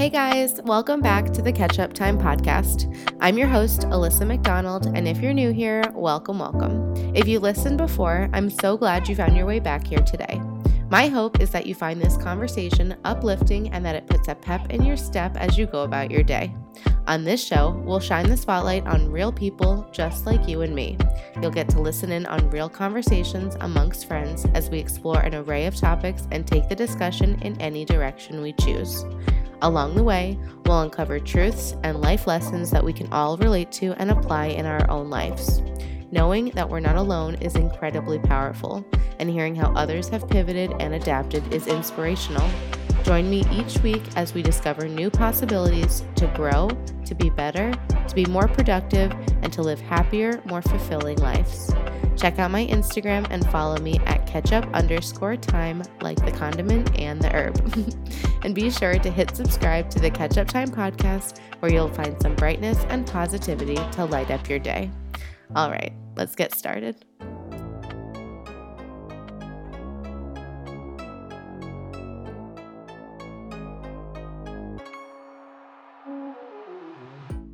Hey guys, welcome back to the Catch Up Time podcast. I'm your host, Alyssa McDonald, and if you're new here, welcome, welcome. If you listened before, I'm so glad you found your way back here today. My hope is that you find this conversation uplifting and that it puts a pep in your step as you go about your day. On this show, we'll shine the spotlight on real people just like you and me. You'll get to listen in on real conversations amongst friends as we explore an array of topics and take the discussion in any direction we choose. Along the way, we'll uncover truths and life lessons that we can all relate to and apply in our own lives. Knowing that we're not alone is incredibly powerful, and hearing how others have pivoted and adapted is inspirational. Join me each week as we discover new possibilities to grow, to be better, to be more productive, and to live happier, more fulfilling lives. Check out my Instagram and follow me at ketchup underscore thyme, like the condiment and the herb. and be sure to hit subscribe to the Catch Up Time podcast, where you'll find some brightness and positivity to light up your day. All right, let's get started.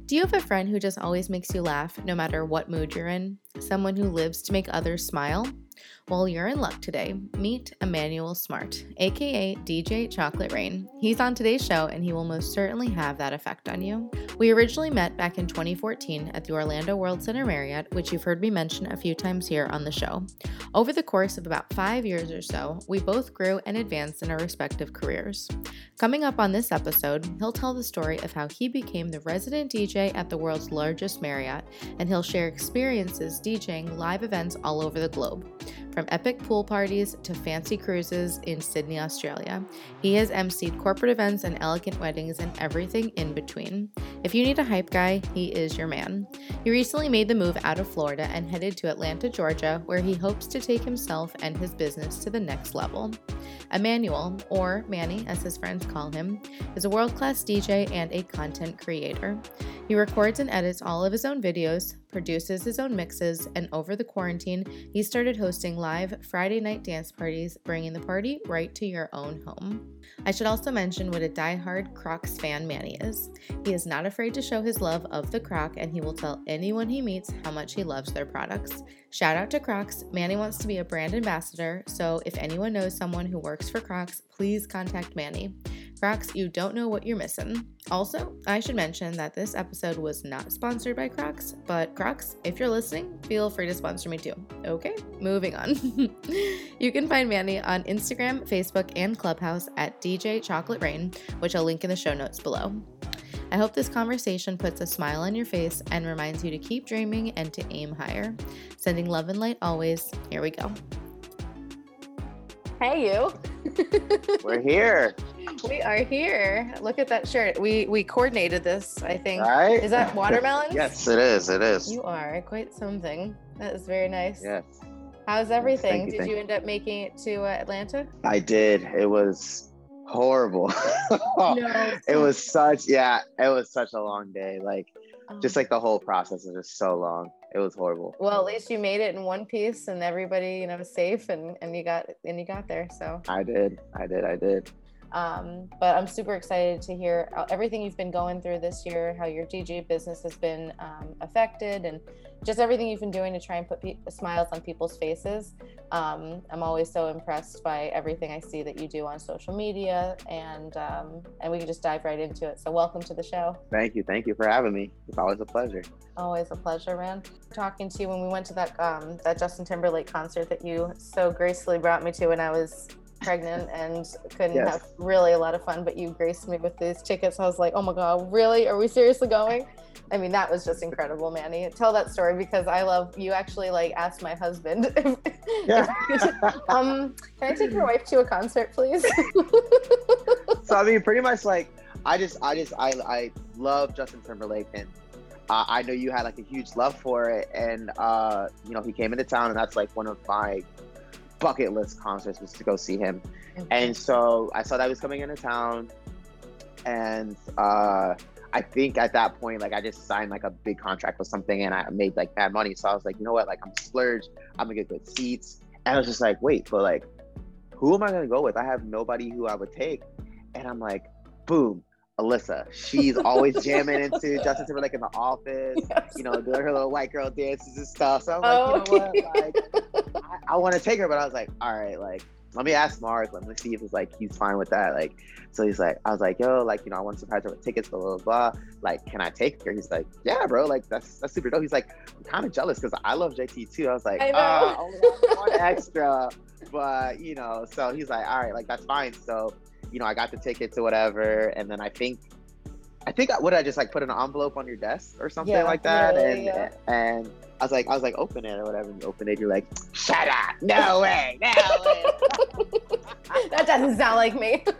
Do you have a friend who just always makes you laugh no matter what mood you're in? Someone who lives to make others smile? Well, you're in luck today. Meet Immanuel Smart, aka DJ Chocolate Rain. He's on today's show and he will most certainly have that effect on you. We originally met back in 2014 at the Orlando World Center Marriott, which you've heard me mention a few times here on the show. Over the course of about five years or so, we both grew and advanced in our respective careers. Coming up on this episode, he'll tell the story of how he became the resident DJ at the world's largest Marriott, and he'll share experiences DJing live events all over the globe. From epic pool parties to fancy cruises in Sydney, Australia, he has emceed corporate events and elegant weddings and everything in between. If you need a hype guy, he is your man. He recently made the move out of Florida and headed to Atlanta, Georgia, where he hopes to take himself and his business to the next level. Immanuel, or Manny as his friends call him, is a world class DJ and a content creator. He records and edits all of his own videos, produces his own mixes, and over the quarantine, he started hosting live Friday night dance parties, bringing the party right to your own home. I should also mention what a die-hard Crocs fan Manny is. He is not afraid to show his love of the Croc, and he will tell anyone he meets how much he loves their products. Shout out to Crocs. Manny wants to be a brand ambassador, so if anyone knows someone who works for Crocs, please contact Manny. Crocs, you don't know what you're missing. Also, I should mention that this episode was not sponsored by Crocs, but Crocs, if you're listening, feel free to sponsor me too. Okay, moving on. you can find Manny on Instagram, Facebook, and Clubhouse at DJ Chocolate Rain, which I'll link in the show notes below. I hope this conversation puts a smile on your face and reminds you to keep dreaming and to aim higher. Sending love and light always. Here we go. Hey, you. We're here. We are here. Look at that shirt. We we coordinated this, I think. Right? Is that watermelon? yes, it is. It is. You are quite something. That is very nice. Yes. How's everything? you, did thank you end up making it to uh, Atlanta? I did. It was horrible. No. it was such yeah, it was such a long day. Like Um, just like the whole process was just so long. It was horrible. well, at least you made it in one piece, and everybody, you know, safe, and and you got and you got there. So I did. I did. I did. Um, but I'm super excited to hear everything you've been going through this year, how your DJ business has been um, affected, and just everything you've been doing to try and put pe- smiles on people's faces. Um, I'm always so impressed by everything I see that you do on social media, and um, and we can just dive right into it. So welcome to the show. Thank you. Thank you for having me. It's always a pleasure. Always a pleasure, man. Talking to you when we went to that um, that Justin Timberlake concert that you so gracefully brought me to when I was pregnant and couldn't Yes. have really a lot of fun, but you graced me with these tickets. I was like, oh my god, really? Are we seriously going? I mean, that was just incredible, Manny. Tell that story because I love you. Actually, like asked my husband, if- Yeah. um, can I take your wife to a concert, please? so I mean, pretty much like I just, I just, I, I love Justin Timberlake, and uh, I know you had like a huge love for it, and uh, you know he came into town, and that's like one of my bucket list concerts was to go see him. And so I saw that he was coming into town, and uh, I think at that point, like I just signed like a big contract with something, and I made like bad money. So I was like, you know what, like I'm splurged, I'm gonna get good seats. And I was just like, wait, but like, who am I gonna go with? I have nobody who I would take. And I'm like, boom, Alyssa. She's always jamming into Justin Timberlake in the office, yes. you know, doing her little white girl dances and stuff. So I'm like, oh, you know okay. what? Like, I, I want to take her, but I was like, all right, like, let me ask Mark. Let me see if it's like he's fine with that. Like, so he's like, I was like, yo, like, you know, I want to surprise her with tickets, blah, blah, blah. Like, can I take her? He's like, yeah, bro. Like, that's that's super dope. He's like, I'm kind of jealous because I love JT too. I was like, I uh, only one extra, but you know. So he's like, all right, like that's fine. So, you know, I got the tickets or whatever, and then I think I think what I just like put an envelope on your desk or something yeah, like that, yeah, and yeah. and I was like I was like open it or whatever. And you open it, you're like, shut up, no way, no way. that doesn't sound like me.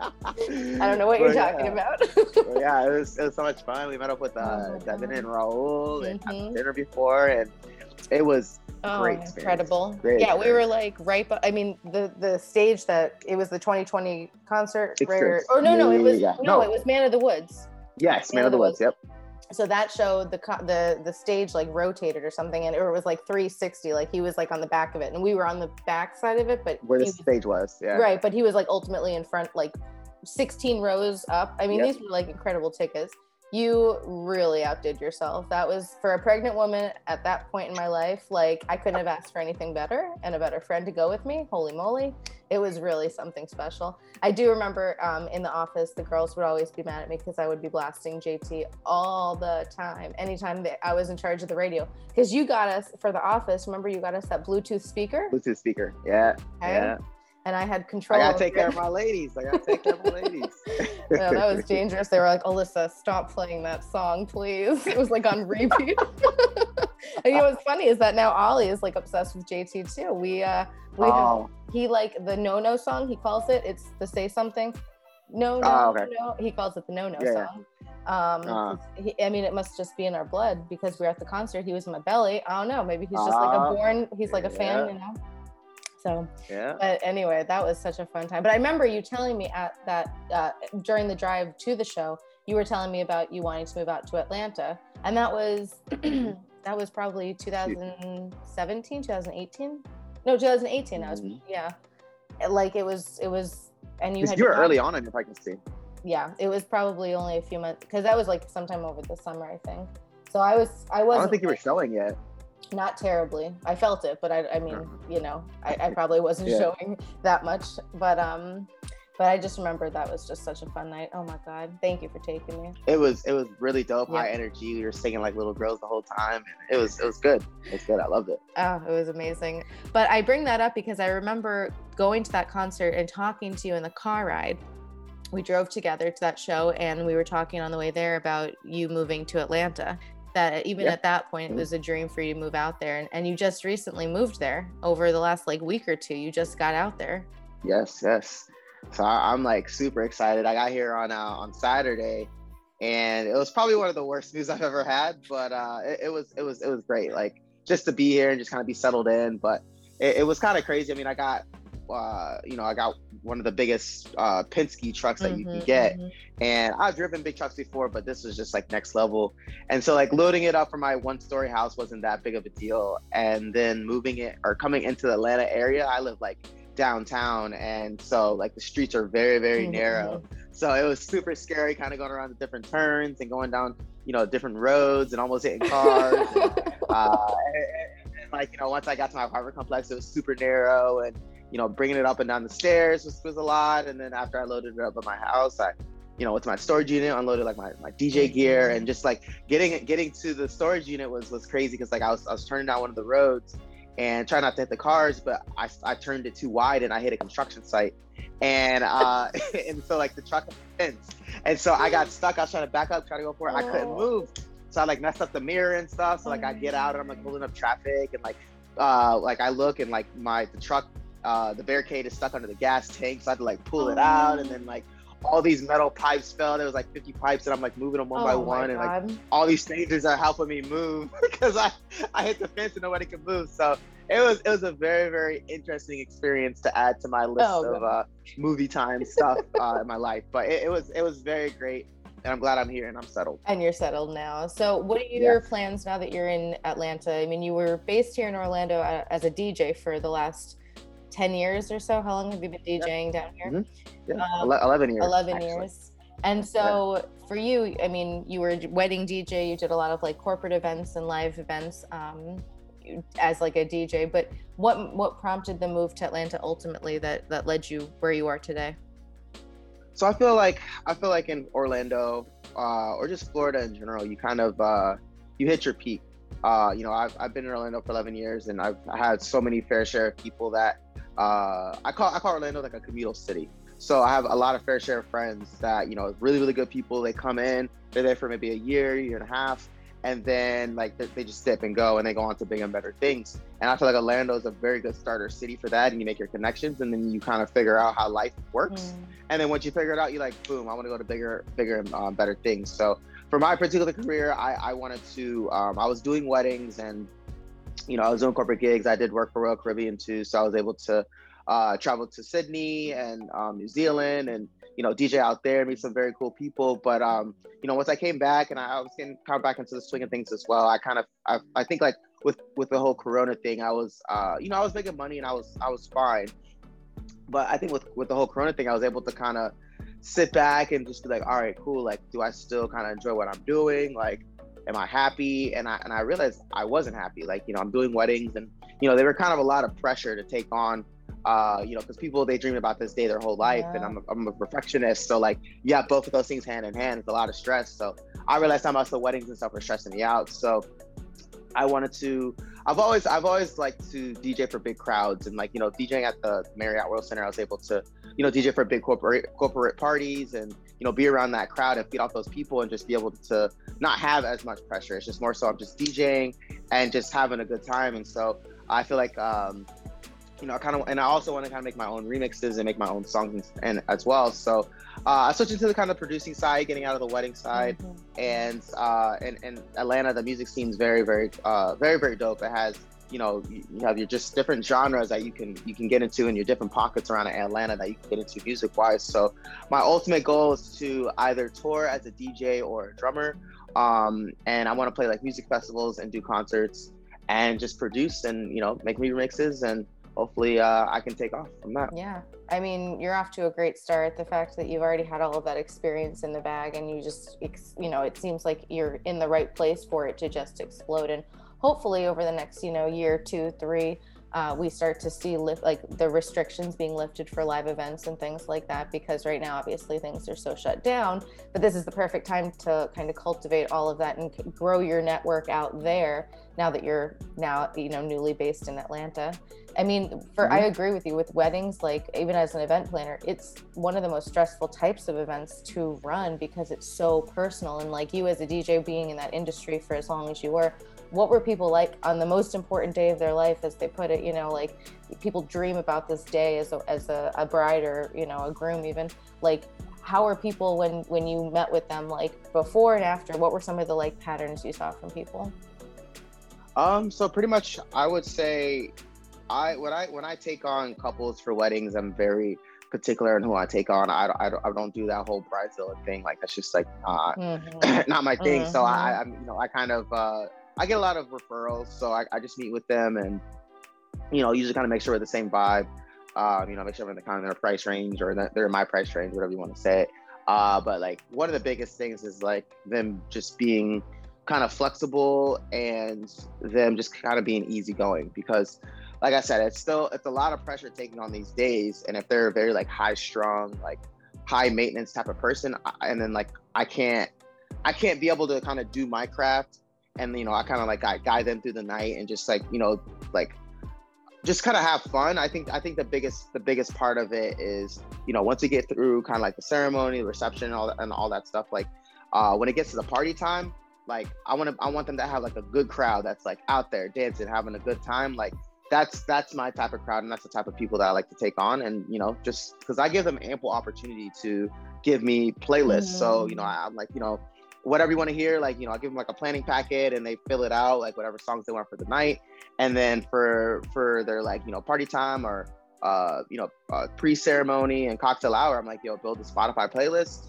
I don't know what you're talking about. yeah, it was it was so much fun. We met up with uh, oh Devin and Raul and mm-hmm. had dinner before, and it was Oh, Great incredible! Great yeah, experience. we were like right. But I mean, the the stage that it was the 2020 concert, where, or no, no, it was yeah. no, no, it was Man of the Woods. Yes, Man, Man of the, the Woods. Woods. Yep. So that showed the the the stage like rotated or something, and it was like 360. Like he was like on the back of it, and we were on the back side of it, but where the was, stage was, yeah. Right, but he was like ultimately in front, like 16 rows up. I mean, yep. these were like incredible tickets you really outdid yourself. That was for a pregnant woman at that point in my life. Like I couldn't have asked for anything better and a better friend to go with me. Holy moly. It was really something special. I do remember um, in the office, the girls would always be mad at me because I would be blasting JT all the time, anytime that I was in charge of the radio. Because you got us for the office, remember you got us that Bluetooth speaker? Bluetooth speaker, yeah. Okay. Yeah and I had control. I gotta take care of my ladies. I gotta take care of my ladies. yeah, that was dangerous. They were like, Alyssa, stop playing that song, please. It was like on repeat. and you know what's funny is that now Ollie is like obsessed with JT too. We uh we oh. have, he like the no no song, he calls it. It's the say something. No, no, oh, okay. no. He calls it the no no yeah, song. Um, uh, he, I mean, it must just be in our blood because we are at the concert. He was in my belly. I don't know. Maybe he's just uh, like a ah. born. He's like a fan, you know. So, yeah. But anyway, that was such a fun time. But I remember you telling me at that uh, during the drive to the show, you were telling me about you wanting to move out to Atlanta, and that was that was probably 2017, 2018. No, 2018. I was mm-hmm. yeah, like it was it was, and you had you were early on in your pregnancy. Yeah, it was probably only a few months because that was like sometime over the summer, I think. So I was I was. I don't think you were showing yet. Not terribly. I felt it, but I, I mean, you know, I, I probably wasn't yeah. showing that much. But um, but I just remember that was just such a fun night. Oh my god, thank you for taking me. It was it was really dope. Yeah. High energy. We were singing like little girls the whole time. It was it was good. It was good. I loved it. Oh, it was amazing. But I bring that up because I remember going to that concert and talking to you in the car ride. We drove together to that show and we were talking on the way there about you moving to Atlanta that even at that point it was a dream for you to move out there and, and you just recently moved there over the last like week or two. You just got out there. Yes yes. So I, am like super excited. I got here on uh, on saturday and it was probably one of the worst news i've ever had but uh it, it was it was it was great like just to be here and just kind of be settled in but it, it was kind of crazy. I mean i got uh you know i got one of the biggest uh, Penske trucks that mm-hmm, you can mm-hmm, get. Mm-hmm. And I've driven big trucks before, but this was just like next level. And so like loading it up for my one story house wasn't that big of a deal. And then moving it or coming into the Atlanta area, I live like downtown. And so like the streets are very, very mm-hmm. narrow. So it was super scary kind of going around the different turns and going down, you know, different roads and almost hitting cars. and, uh, and, and, like, you know, once I got to my apartment complex, it was super narrow and you know, bringing it up and down the stairs was, was a lot. And then after I loaded it up at my house, I, you know, with my storage unit, unloaded like my, my DJ gear and just like getting getting to the storage unit was was crazy because like I was I was turning down one of the roads and trying not to hit the cars, but I, I turned it too wide and I hit a construction site. And uh and so like the truck fence. And so I got stuck. I was trying to back up, trying to go for it. I couldn't move. So I like messed up the mirror and stuff. So like I get out and I'm like holding up traffic and like uh like I look and like my the truck uh, the barricade is stuck under the gas tank, so I had to like pull it out, and then like all these metal pipes fell. There was like 50 pipes, and I'm like moving them one oh by one, and like all these strangers are helping me move because I I hit the fence and nobody could move. So it was it was a very very interesting experience to add to my list oh, of uh, movie time stuff uh, in my life. But it, it, was it was very great. And I'm glad I'm here and I'm settled. And you're settled now. So, what are your yes. plans now that you're in Atlanta? I mean, you were based here in Orlando uh, as a DJ for the last 10 years or so. How long have you been DJing down here? Mm-hmm. Yeah, um, 11 years. 11 actually. years. And so yeah. for you, I mean, you were wedding DJ, you did a lot of like corporate events and live events um, as like a DJ, but what what prompted the move to Atlanta ultimately that that led you where you are today? So I feel like I feel like in Orlando uh, or just Florida in general, you kind of uh, you hit your peak. Uh, you know, I've, I've been in Orlando for 11 years, and I've had so many fair share of people that uh, I call I call Orlando like a communal city. So I have a lot of fair share of friends that you know, really really good people. They come in, they're there for maybe a year, year and a half, and then like they, they just dip and go, and they go on to bigger and better things. And I feel like Orlando is a very good starter city for that, and you make your connections, and then you kind of figure out how life works. Mm. And then once you figure it out, you're like, boom, I want to go to bigger, bigger and um, better things. So for my particular career, I, I wanted to. Um, I was doing weddings and you know, I was doing corporate gigs. I did work for Royal Caribbean too, so I was able to uh, travel to Sydney and um, New Zealand and you know DJ out there, meet some very cool people. But um, you know, once I came back and I, was getting kind of back into the swing of things as well, I kind of I, I think like with with the whole Corona thing, I was uh, you know I was making money and I was I was fine. But I think with with the whole Corona thing, I was able to kind of sit back and just be like, all right, cool. Like, do I still kind of enjoy what I'm doing? Like, am I happy? And I and I realized I wasn't happy. Like, you know, I'm doing weddings and you know, they were kind of a lot of pressure to take on uh, you know, because people they dream about this day their whole life, yeah. and I'm a, I'm a perfectionist, so like, yeah, both of those things hand in hand. It's a lot of stress. So I realized how much the weddings and stuff were stressing me out. So I wanted to. I've always I've always liked to DJ for big crowds, and like you know, DJing at the Marriott World Center, I was able to you know DJ for big corporate corporate parties, and you know, be around that crowd and feed off those people, and just be able to not have as much pressure. It's just more so I'm just DJing and just having a good time, and so I feel like um, you know, I kind of, and I also want to kind of make my own remixes and make my own songs and as well. So uh, I switched into the kind of producing side, getting out of the wedding side, mm-hmm. and uh, and and Atlanta, the music scene is very, very, uh, very, very dope. It has, you know, you, you have your just different genres that you can you can get into, and your different pockets around Atlanta that you can get into music wise. So my ultimate goal is to either tour as a DJ or a drummer, um, and I want to play like music festivals and do concerts and just produce and you know make remixes and hopefully uh, I can take off from that. Yeah. I mean, you're off to a great start. The fact that you've already had all of that experience in the bag and you just, you know, it seems like you're in the right place for it to just explode. And hopefully over the next, you know, year, two, three, uh, we start to see lift like the restrictions being lifted for live events and things like that because right now obviously things are so shut down. But this is the perfect time to kind of cultivate all of that and grow your network out there now that you're now you know newly based in atlanta. I mean for mm-hmm. i agree with you with weddings like even as an event planner it's one of the most stressful types of events to run because it's so personal. And like you as a dj being in that industry for as long as you were what were people like on the most important day of their life as they put it you know like people dream about this day as a, as a, a bride or you know a groom even like how are people when when you met with them like before and after what were some of the like patterns you saw from people um so pretty much i would say i when i when i take on couples for weddings i'm very particular in who I take on. I, I, I don't do that whole bridezilla thing. Like that's just like uh, mm-hmm. not my thing. Mm-hmm. So I, I, you know, I kind of uh, I get a lot of referrals, so I, I just meet with them and you know usually kind of make sure we're the same vibe. Um, you know, make sure I'm in the kind of their price range or they're in my price range, whatever you want to say. Uh, but like one of the biggest things is like them just being kind of flexible and them just kind of being easygoing because like I said, it's still it's a lot of pressure taking on these days. And if they're a very like high strung, like high maintenance type of person, and then like I can't I can't be able to kind of do my craft and you know I kind of like I guide them through the night and just like you know like just kind of have fun. I think I think the biggest the biggest part of it is you know once you get through kind of like the ceremony, the reception, and all that, and all that stuff. Like uh, when it gets to the party time, like I want to I want them to have like a good crowd that's like out there dancing, having a good time. Like that's that's my type of crowd, and that's the type of people that I like to take on. And you know just because I give them ample opportunity to give me playlists, mm-hmm. so you know I, I'm like you know whatever you want to hear. Like, you know, I give them like a planning packet and they fill it out, like whatever songs they want for the night. And then for for their like, you know, party time or uh, you know, uh, pre-ceremony and cocktail hour, I'm like, yo, build a Spotify playlist.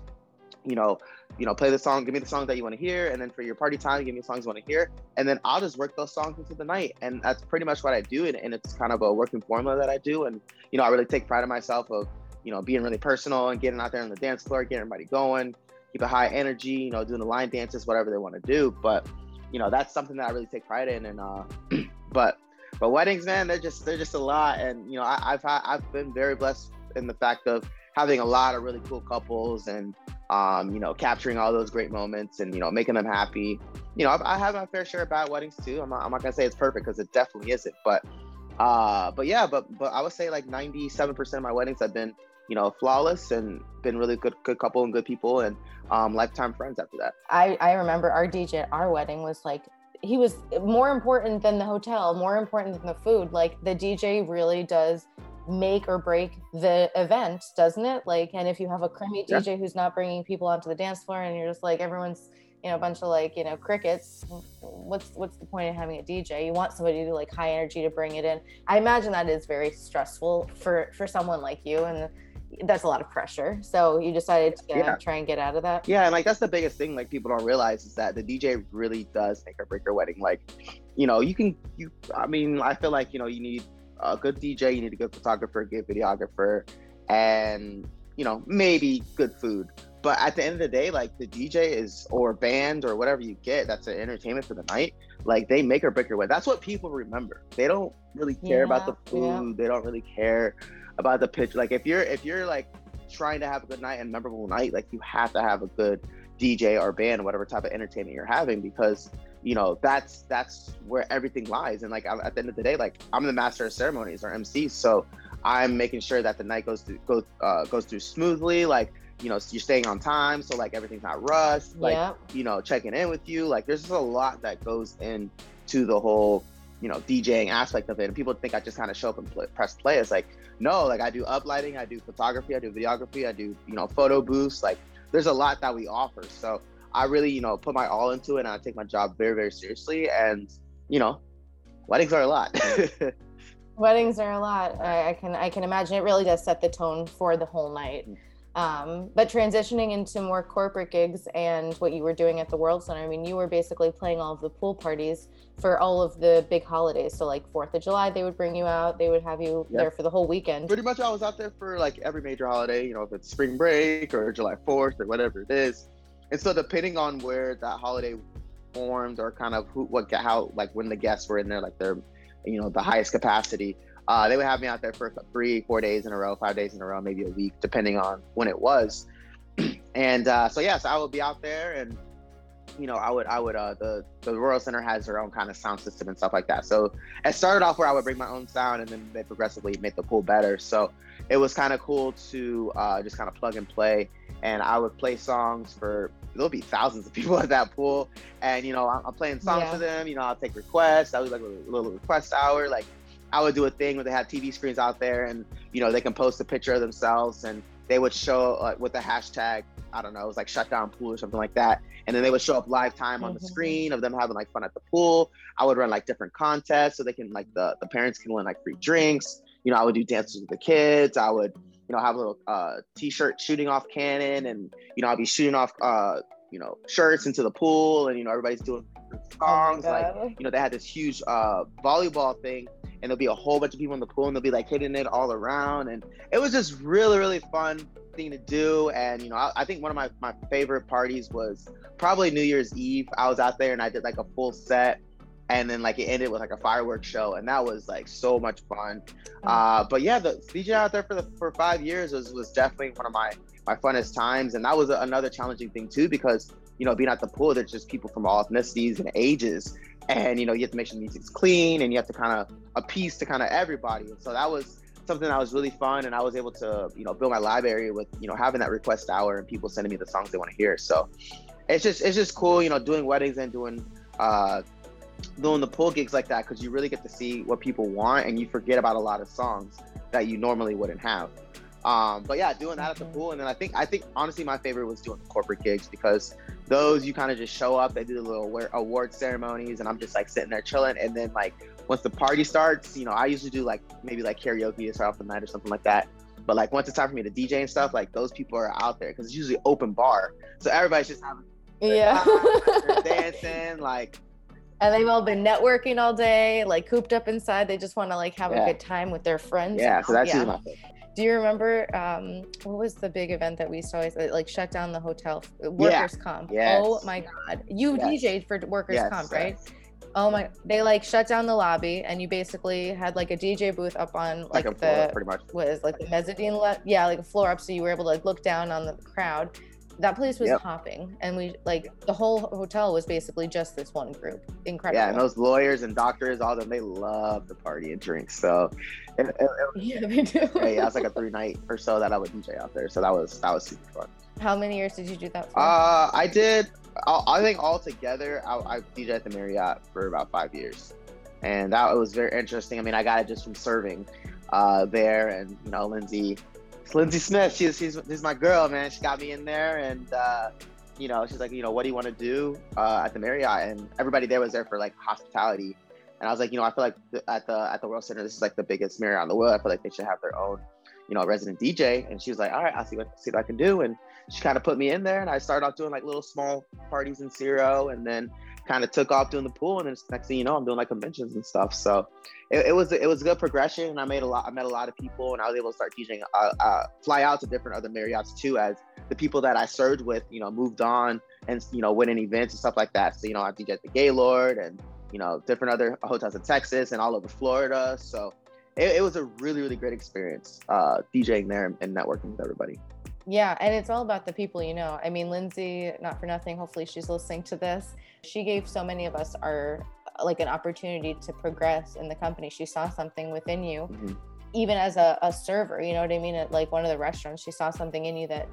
You know, you know, play the song, give me the songs that you want to hear, and then for your party time, give me songs you want to hear, and then I'll just work those songs into the night, and that's pretty much what I do, and, and it's kind of a working formula that I do, and you know, I really take pride in myself of you know being really personal and getting out there on the dance floor, getting everybody going, keep a high energy, you know, doing the line dances, whatever they want to do, but you know, that's something that I really take pride in, and uh, but but weddings, man, they're just they're just a lot, and you know, I, I've had, I've been very blessed in the fact of having a lot of really cool couples and um, you know, capturing all those great moments and, you know, making them happy. You know, I, I have my fair share of bad weddings too. I'm not, I'm not gonna say it's perfect because it definitely isn't, but, uh, but yeah, but, but I would say like 97% of my weddings have been, you know, flawless and been really good, good couple and good people and, um, lifetime friends after that. I, I remember our DJ at our wedding was like, he was more important than the hotel, more important than the food. Like the DJ really does make or break the event, doesn't it? Like, and if you have a crummy yeah. DJ who's not bringing people onto the dance floor, and you're just like everyone's, you know, a bunch of like, you know, crickets. What's what's the point of having a DJ? You want somebody to like high energy to bring it in. I imagine that is very stressful for for someone like you, and that's a lot of pressure. So you decided to yeah. try and get out of that. Yeah, and like that's the biggest thing like people don't realize is that the DJ really does make or break your wedding. Like, you know, you can you. I mean, I feel like you know you need a good DJ, you need a good photographer, a good videographer, and you know maybe good food. But at the end of the day, like the DJ is or band or whatever you get, that's an entertainment for the night. Like they make or break your way. That's what people remember. They don't really care yeah, about the food. Yeah. They don't really care about the pitch. Like if you're if you're like trying to have a good night and memorable night, like you have to have a good DJ or band, whatever type of entertainment you're having, because you know that's that's where everything lies and like at the end of the day like i'm the master of ceremonies or mc so i'm making sure that the night goes through goes uh, goes through smoothly like you know you're staying on time so like everything's not rushed like yeah. you know checking in with you like there's just a lot that goes into the whole you know djing aspect of it and people think i just kind of show up and play, press play it's like no like i do uplighting i do photography i do videography i do you know photo booths like there's a lot that we offer so I really, you know, put my all into it and I take my job very, very seriously. And, you know, weddings are a lot. weddings are a lot. I, I, can I can imagine it really does set the tone for the whole night. Mm. Um, but transitioning into more corporate gigs and what you were doing at the World Center, I mean, you were basically playing all of the pool parties for all of the big holidays. So, like Fourth of July, they would bring you out. They would have you yep. there for the whole weekend. Pretty much, I was out there for like every major holiday. You know, if it's spring break or July Fourth or whatever it is. And so depending on where that holiday formed or kind of who, what, how, like when the guests were in there, like their, you know, the highest capacity, uh, they would have me out there for three, four days in a row, five days in a row, maybe a week, depending on when it was. and uh, so yeah, so I would be out there, and you know, I would, I would, uh, the the World Center has their own kind of sound system and stuff like that. So it started off where I would bring my own sound, and then they progressively make the pool better. So it was kind of cool to uh, just kind of plug and play, and I would play songs for there'll be thousands of people at that pool, and you know I'm, I'm playing songs yeah. for them. You know I'll take requests. I was like a little request hour. Like I would do a thing where they have TV screens out there, and you know they can post a picture of themselves, and they would show like with the hashtag I don't know, it was like shutdown pool or something like that. And then they would show up live time on the mm-hmm. screen of them having like fun at the pool. I would run like different contests so they can like the, the parents can win like free drinks. You know, I would do dances with the kids. I would you know, have a little uh, t-shirt shooting off cannon, and you know, I'll be shooting off, uh, you know, shirts into the pool, and you know, everybody's doing songs. Oh like, you know, they had this huge uh, volleyball thing, and there'll be a whole bunch of people in the pool, and they'll be like hitting it all around, and it was just really, really fun thing to do. And you know, I, I think one of my my favorite parties was probably New Year's Eve. I was out there and I did like a full set and then like it ended with like a fireworks show and that was like so much fun oh. uh, but yeah the dj out there for the for five years was was definitely one of my my funnest times and that was a, another challenging thing too because you know being at the pool there's just people from all ethnicities and ages. And you know you have to make sure the music's clean and you have to kind of appease to kind of everybody. And so that was something that was really fun and i was able to you know build my library with you know having that request hour and people sending me the songs they want to hear. So it's just it's just cool you know doing weddings and doing uh doing the pool gigs like that because you really get to see what people want and you forget about a lot of songs that you normally wouldn't have. Um, but yeah, doing that at the pool, and then I think I think honestly my favorite was doing the corporate gigs because those you kind of just show up, they do the little award ceremonies, and I'm just like sitting there chilling, and then like once the party starts, you know, I usually do like maybe like karaoke to start off the night or something like that. But like once it's time for me to DJ and stuff, like those people are out there because it's usually open bar, so everybody's just having yeah dancing like. And they've all been networking all day, like cooped up inside. They just want to like have Yeah. a good time with their friends. Yeah, so that's yeah. usually my thing. Do you remember um, what was the big event that we used to always like shut down the hotel? Workers comp. Yes. Oh my god, you Yes. DJ'd for workers Yes, comp, right? yes. Oh my, they like shut down the lobby, and you basically had like a DJ booth up on like floor, the pretty much. was like the mezzanine le- yeah like a floor up so you were able to like look down on the crowd that place was Yep. hopping and we like the whole hotel was basically just this one group incredible Yeah, and those lawyers and doctors, all of them, they love the party and drinks. So, it, it, it, yeah they do yeah, yeah, it was like a three night or so that I would DJ out there. So that was that was super fun. how many years did you do that for Uh, I did. I, I think altogether, I, I DJ at the Marriott for about five years, and that was very interesting. I mean, I got it just from serving uh, there, and you know, Lindsay, it's Lindsay Smith. She's she's she's my girl, man. She got me in there, and uh, you know, she's like, you know, what do you want to do uh, at the Marriott? And everybody there was there for like hospitality, and I was like, you know, I feel like the, at the at the World Center, this is like the biggest Marriott in the world. I feel like they should have their own, you know, resident DJ. And she was like, all right, I'll see what see what I can do, and she kind of put me in there and I started off doing like little small parties in Zero and then kind of took off doing the pool and then next thing you know I'm doing like conventions and stuff. So it, it was it was a good progression and I made a lot I met a lot of people and I was able to start teaching uh, uh, fly out to different other Marriotts too as the people that I served with you know moved on and you know winning events and stuff like that. So you know I DJ at the Gaylord and you know different other hotels in Texas and all over Florida. So it, it was a really really great experience uh, DJing there and networking with everybody Yeah, and it's all about the people you know. I mean, Lindsay, not for nothing, hopefully she's listening to this. She gave so many of us our like an opportunity to progress in the company. She saw something within you, Mhm. even as a, a server, you know what I mean? At like one of the restaurants, she saw something in you that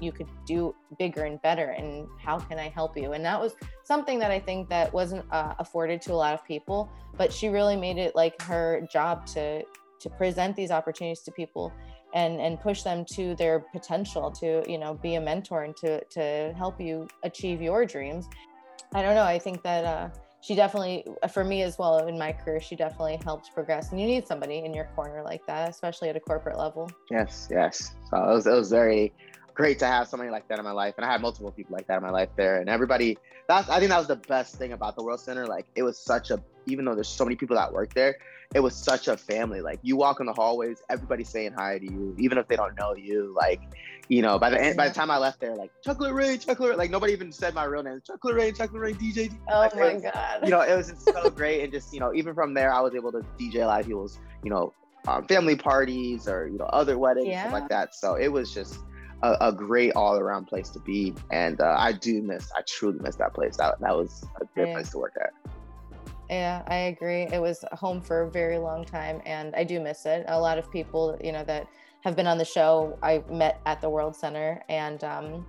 you could do bigger and better and how can i help you and that was something that i think that wasn't uh, afforded to a lot of people but she really made it like her job to to present these opportunities to people and and push them to their potential to you know be a mentor and to to help you achieve your dreams i don't know i think that uh she definitely for me as well in my career she definitely helped progress and you need somebody in your corner like that especially at a corporate level Yes, yes. So it was, it was very great to have somebody like that in my life, and I had multiple people like that in my life there, and everybody. That's I think that was the best thing about the World Center. Like it was such a, even though there's so many people that work there, it was such a family. Like you walk in the hallways, everybody's saying hi to you, even if they don't know you. Like, you know, by the end, by the time I left there, like Chocolate Rain, Chocolate, Rain, like nobody even said my real name, Chocolate Rain, Chocolate Rain, DJ. oh Like, my was- god you know, it was just so great. And just, you know, even from there, I was able to DJ a lot of people's, you know, um, family parties or, you know, other weddings, stuff Yeah. like that. So it was just a, a great all around place to be. And uh, I do miss, I truly miss that place. That, that was a great Yeah. place to work at. Yeah, I agree. It was home for a very long time, and I do miss it. A lot of people, you know, that have been on the show, I met at the World Center, and um,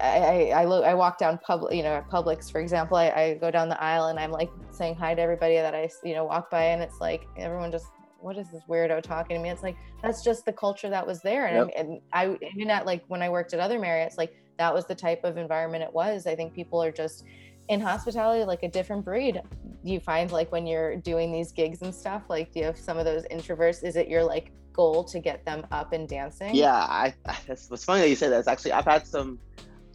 I I, I, look, I walk down public, you know, at Publix, for example. I, I go down the aisle and I'm like saying hi to everybody that I, you know, walk by, and it's like everyone just, what is this weirdo talking to me? It's like that's just the culture that was there, and, I, and I even at like when I worked at other Marriotts, like that was the type of environment it was. I think people are just in hospitality like a different breed. You find like when you're doing these gigs and stuff like do you have some of those introverts? Is it your like goal to get them up and dancing? Yeah, I, it's, it's funny that you say that. It's actually, I've had some,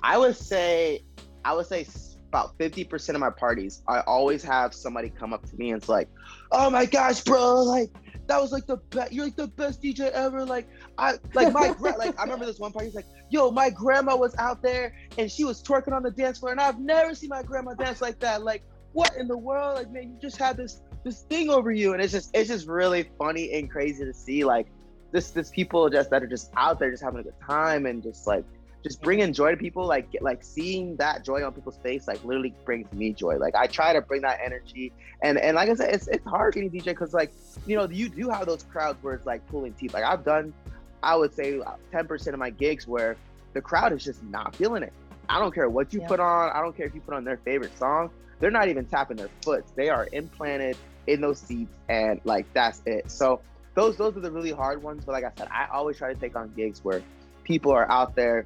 I would say, I would say about 50% of my parties, I always have somebody come up to me and it's like, oh my gosh, bro, like, that was like the best, you're like the best DJ ever. Like, I, like my, gra- like, I remember this one party, he's like, yo, my grandma was out there and she was twerking on the dance floor and I've never seen my grandma dance like that. Like, what in the world? Like, man, you just had this, this thing over you. And it's just, it's just really funny and crazy to see, like, this this people just that are just out there just having a good time and just like just bringing joy to people like get, like seeing that joy on people's face like literally brings me joy. Like i try to bring that energy. And and like i said it's, it's hard being a dj because like you know you do have those crowds where it's like pulling teeth. Like i've done i would say uh, 10% of my gigs where the crowd is just not feeling it. I don't care what you Yeah. put on. I don't care if you put on their favorite song. They're not even tapping their foot they are implanted in those seats and like that's it. So those those are the really hard ones. But like I said, I always try to take on gigs where people are out there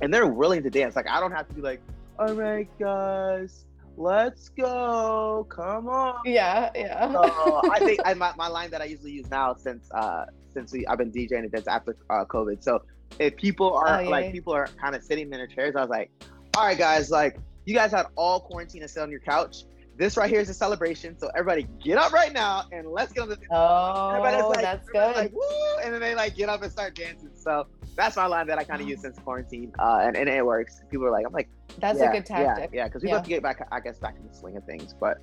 and they're willing to dance. Like I don't have to be like, all right, guys, let's go, come on. yeah yeah So I think I, my, my line that I usually use now since uh since we I've been DJing events after uh, COVID. So if people are oh, yeah. like people are kind of sitting in their chairs, I was like, all right, guys, like you guys had all quarantine to sit on your couch. This right here is a celebration. So everybody get up right now and let's get on the. Oh, like, that's good. Like, Woo! And then they like get up and start dancing. So that's my line that I kind of use since quarantine, uh, and, and it works. People are like, I'm like, that's yeah, a good tactic. Yeah, because yeah, we yeah. have to get back, I guess, back in the swing of things. But,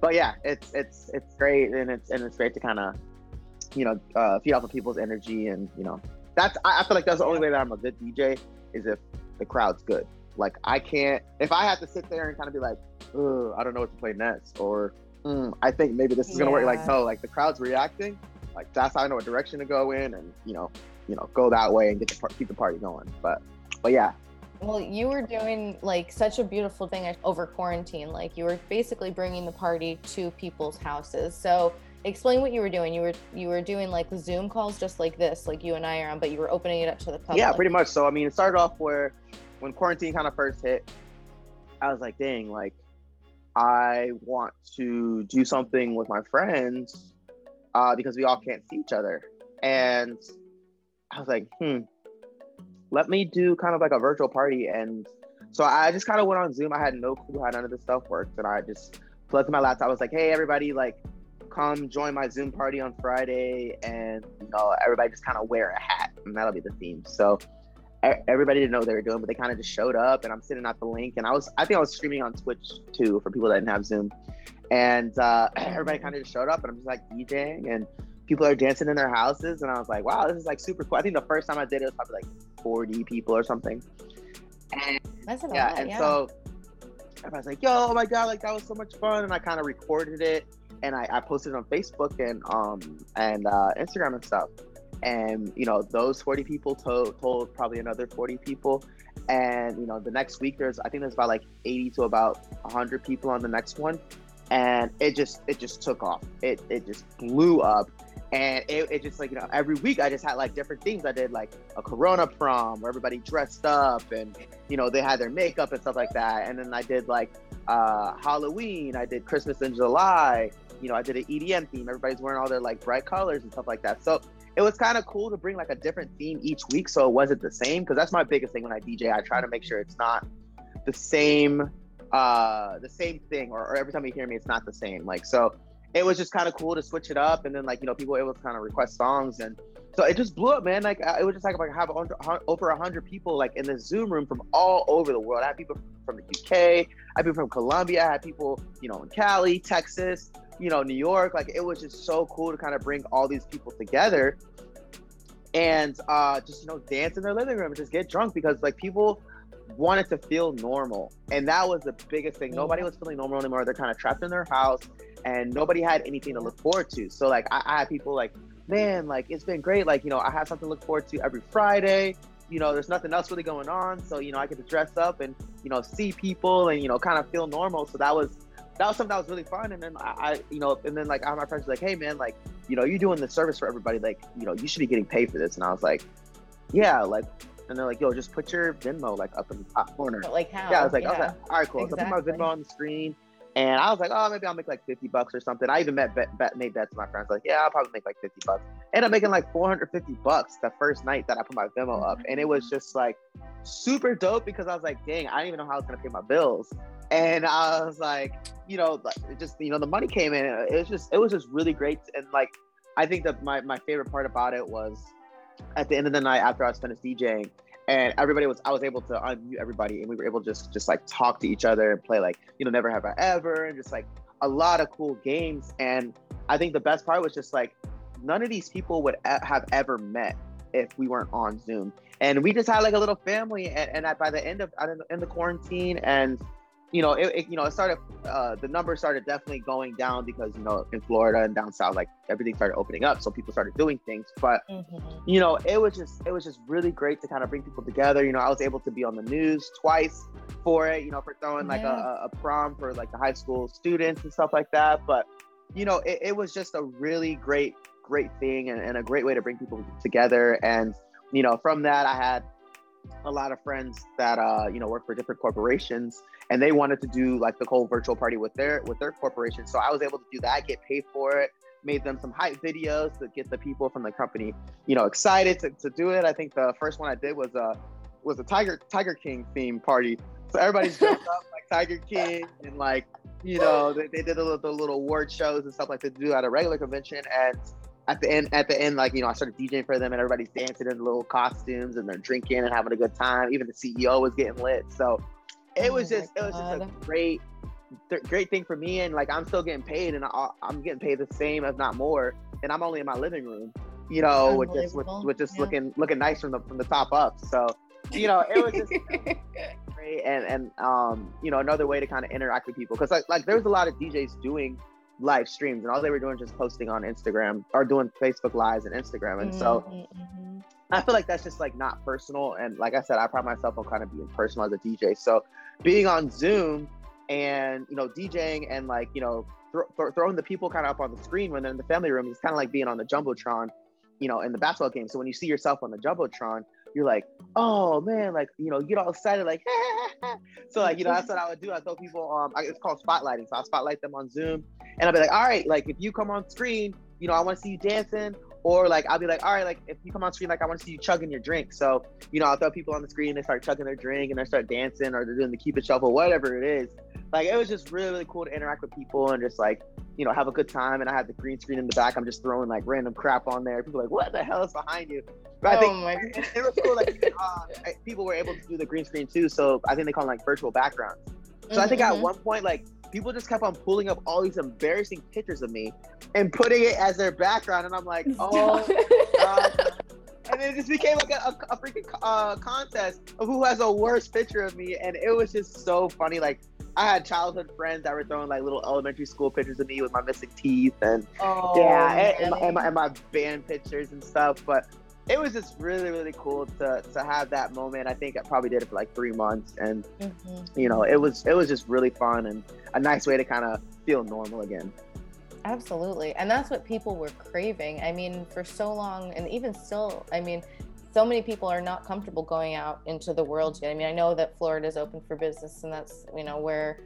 but yeah, it's it's it's great, and it's and it's great to kind of, you know, uh, feed off of people's energy, and you know, that's I, I feel like that's the only way that I'm a good DJ is if the crowd's good. Like I can't if I have to sit there and kind of be like, I don't know what to play next, or mm, I think maybe this is gonna work. Like no, like the crowd's reacting. Like that's how I know what direction to go in, and you know, you know, go that way and get the par- keep the party going. But but yeah. Well, you were doing like such a beautiful thing over quarantine. Like you were basically bringing the party to people's houses. So explain what you were doing. You were you were doing like Zoom calls just like this, like you and I are on, but you were opening it up to the public. Yeah, pretty much. So I mean, it started off where when quarantine kind of first hit, I was like, dang, like I want to do something with my friends uh, because we all can't see each other. And I was like, hmm, let me do kind of like a virtual party. And so I just kind of went on Zoom. I had no clue how none of this stuff worked. And I just plugged my laptop. I was like, hey, everybody, like, come join my Zoom party on Friday. And, you know, everybody just kind of wear a hat. And that'll be the theme. So everybody didn't know what they were doing, but they kind of just showed up, and I'm sitting at the link, and I was I think I was streaming on Twitch too for people that didn't have Zoom, and uh, everybody kind of just showed up, and I'm just like DJing, and people are dancing in their houses, and I was like, wow, this is like super cool. I think the first time I did it was probably like 40 people or something. And, That's a lot, yeah, and yeah. so everybody's like, yo, oh my god, like that was so much fun, and I kind of recorded it, and I, I posted it on Facebook and um and uh, Instagram and stuff and you know those 40 people told, told probably another 40 people and you know the next week there's i think there's about like 80 to about 100 people on the next one and it just it just took off. It it just blew up. And it, it just like you know every week i just had like different things. I did like a corona prom where everybody dressed up and you know they had their makeup and stuff like that. And then i did like uh halloween. I did christmas in july. You know i did an edm theme. Everybody's wearing all their like bright colors and stuff like that. So it was kind of cool to bring like a different theme each week so it wasn't the same because that's my biggest thing when I DJ. I try to make sure it's not the same uh the same thing or, or every time you hear me it's not the same. Like so it was just kind of cool to switch it up and then like you know people were able to kind of request songs and so it just blew up man like it was just like, I have over a hundred people like in the zoom room from all over the world i had people from the uk i had people from colombia i had people you know in cali texas you know, New York. Like it was just so cool to kind of bring all these people together and uh, just you know dance in their living room and just get drunk because like people wanted to feel normal. And that was the biggest thing. Nobody was feeling normal anymore. They're kind of trapped in their house and nobody had anything to look forward to. So like I, I had people like man like it's been great. Like you know i have something to look forward to every friday. You know there's nothing else really going on. So you know i get to dress up and you know see people and you know kind of feel normal. So that was that was something that was really fun. And then I, I you know, and then like I have my friends like, hey man, like, you know, you're doing the service for everybody. Like, you know, you should be getting paid for this. And I was like, yeah, like, and they're like, yo, just put your Venmo like up in the top corner. But like how? Yeah, I was like, yeah. I was like, all right, cool. Exactly. So I put my Venmo on the screen. And I was like, oh, maybe I'll make like 50 bucks or something. I even met, bet, bet, made bets with my friends. Like, yeah, I'll probably make like 50 bucks. Ended up making like 450 bucks the first night that I put my Venmo up. Mm-hmm. And it was just like super dope because I was like, dang, I didn't even know how I was going to pay my bills and I was like, you know, like just you know, the money came in. It was just it was just really great, and like I think that my my favorite part about it was at the end of the night after I was finished DJing, and everybody was I was able to unmute everybody, and we were able to just just like talk to each other and play like you know Never Have I Ever, and just like a lot of cool games. And I think the best part was just like none of these people would have ever met if we weren't on Zoom. And we just had like a little family, and, and at, by the end of in the quarantine and you know, it, it, you know, it started. Uh, the numbers started definitely going down because you know, in Florida and down south, like everything started opening up, so people started doing things. But mm-hmm. you know, it was just it was just really great to kind of bring people together. You know, I was able to be on the news twice for it. You know, for throwing like a, a, prom for like the high school students and stuff like that. But you know, it, it was just a really great, great thing and, and a great way to bring people together. And you know, from that, I had a lot of friends that uh, you know work for different corporations and they wanted to do like the whole virtual party with their with their corporation. So I was able to do that, get paid for it. made them some hype videos to get the people from the company, you know, excited to, to do it. I think the first one I did was a was a Tiger Tiger King theme party. So everybody's dressed up like Tiger King and like you know they, they did the little, the little award shows and stuff like that to do at a regular convention and at the end at the end like you know I started DJing for them and everybody's dancing in little costumes and they're drinking and having a good time. Even the CEO was getting lit. So it oh was just it was just a great great thing for me and like I'm still getting paid and I, am getting paid the same if not more and I'm only in my living room you know with just with, with just yeah. looking looking nice from the from the top up so you know it was just great and and um you know another way to kind of interact with people because like like there was a lot of DJs doing live streams and all they were doing just posting on Instagram or doing Facebook lives and Instagram and so mm-hmm. I feel like that's just like not personal and like I said I pride myself on kind of being personal as a DJ so being on Zoom and you know DJing and like you know th- th- throwing the people kind of up on the screen when they're in the family room is kind of like being on the jumbotron, you know, in the basketball game. So when you see yourself on the jumbotron, you're like, oh man, like you know, you get all excited, like. so like you know, that's what I would do. I tell people, um, I, it's called spotlighting. So I spotlight them on Zoom, and I'll be like, all right, like if you come on screen, you know, I want to see you dancing, or like I'll be like, all right, like if you come on screen, like I want to see you chugging your drink. So you know, I'll throw people on the screen, they start chugging their drink, and they start dancing, or they're doing the cupid shuffle, whatever it is. Like it was just really really cool to interact with people and just like you know have a good time. And I had the green screen in the back. I'm just throwing like random crap on there. People like, what the hell is behind you? But I think oh it, it, was cool. Like uh, people were able to do the green screen too. So I think they call them like virtual backgrounds. So mm-hmm. I think at mm-hmm. one point like people just kept on pulling up all these embarrassing pictures of me and putting it as their background, and I'm like, oh, and it just became like a, a, a freaking uh, contest of who has a worse picture of me, and it was just so funny. Like I had childhood friends that were throwing like little elementary school pictures of me with my missing teeth, and oh, yeah, and, and, my, and, my, and my band pictures and stuff. But it was just really really cool to to have that moment. I think i probably did it for like three months and mm-hmm. you know it was it was just really fun and a nice way to kind of feel normal again. Absolutely. And that's what people were craving. I mean for so long and even still i mean so many people are not comfortable going out into the world yet. I mean i know that florida is open for business and that's you know where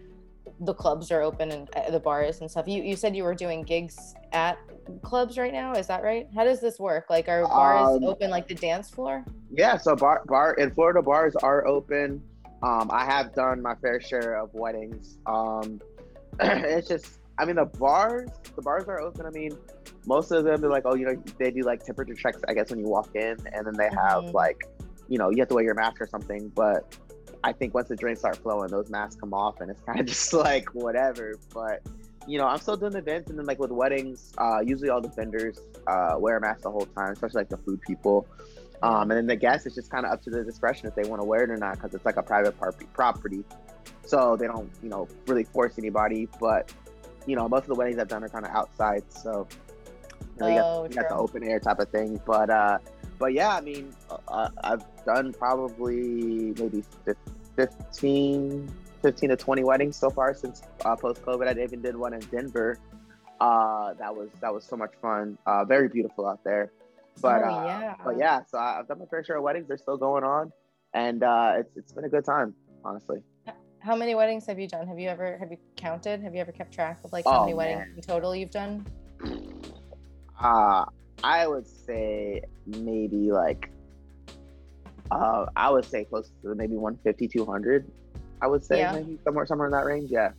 the clubs are open and uh, the bars and stuff. You you said you were doing gigs at clubs right now. Is that right? How does this work? Like, are bars um, open like the dance floor? Yeah, so bar bar in Florida bars are open. Um, I have done my fair share of weddings. Um, it's just, I mean, the bars, the bars are open. I mean, most of them are like, oh, you know, they do like temperature checks, I guess, when you walk in, and then they have mm-hmm. like, you know, you have to wear your mask or something. But I think once the drinks start flowing, those masks come off, and it's kind of just like whatever. But you know, I'm still doing events, and then like with weddings, uh, usually all the vendors uh, wear a mask the whole time, especially like the food people. Um, and then the guests, it's just kind of up to their discretion if they want to wear it or not, because it's like a private property, so they don't, you know, really force anybody. But you know, most of the weddings I've done are kind of outside, so you, know, you, got, oh, you got the open air type of thing. But uh, but yeah, I mean, uh, I've done probably maybe 15, 15 to 20 weddings so far since uh, post COVID. I even did one in Denver. Uh, that was that was so much fun. Uh, very beautiful out there. But oh, uh, yeah. but yeah, so I've done my fair share of weddings. They're still going on, and uh, it's it's been a good time, honestly. How many weddings have you done? Have you ever have you counted? Have you ever kept track of like how oh, many man. weddings in total you've done? Uh I would say maybe like uh, I would say close to maybe 150, 200. I would say yeah. maybe somewhere somewhere in that range. Yeah.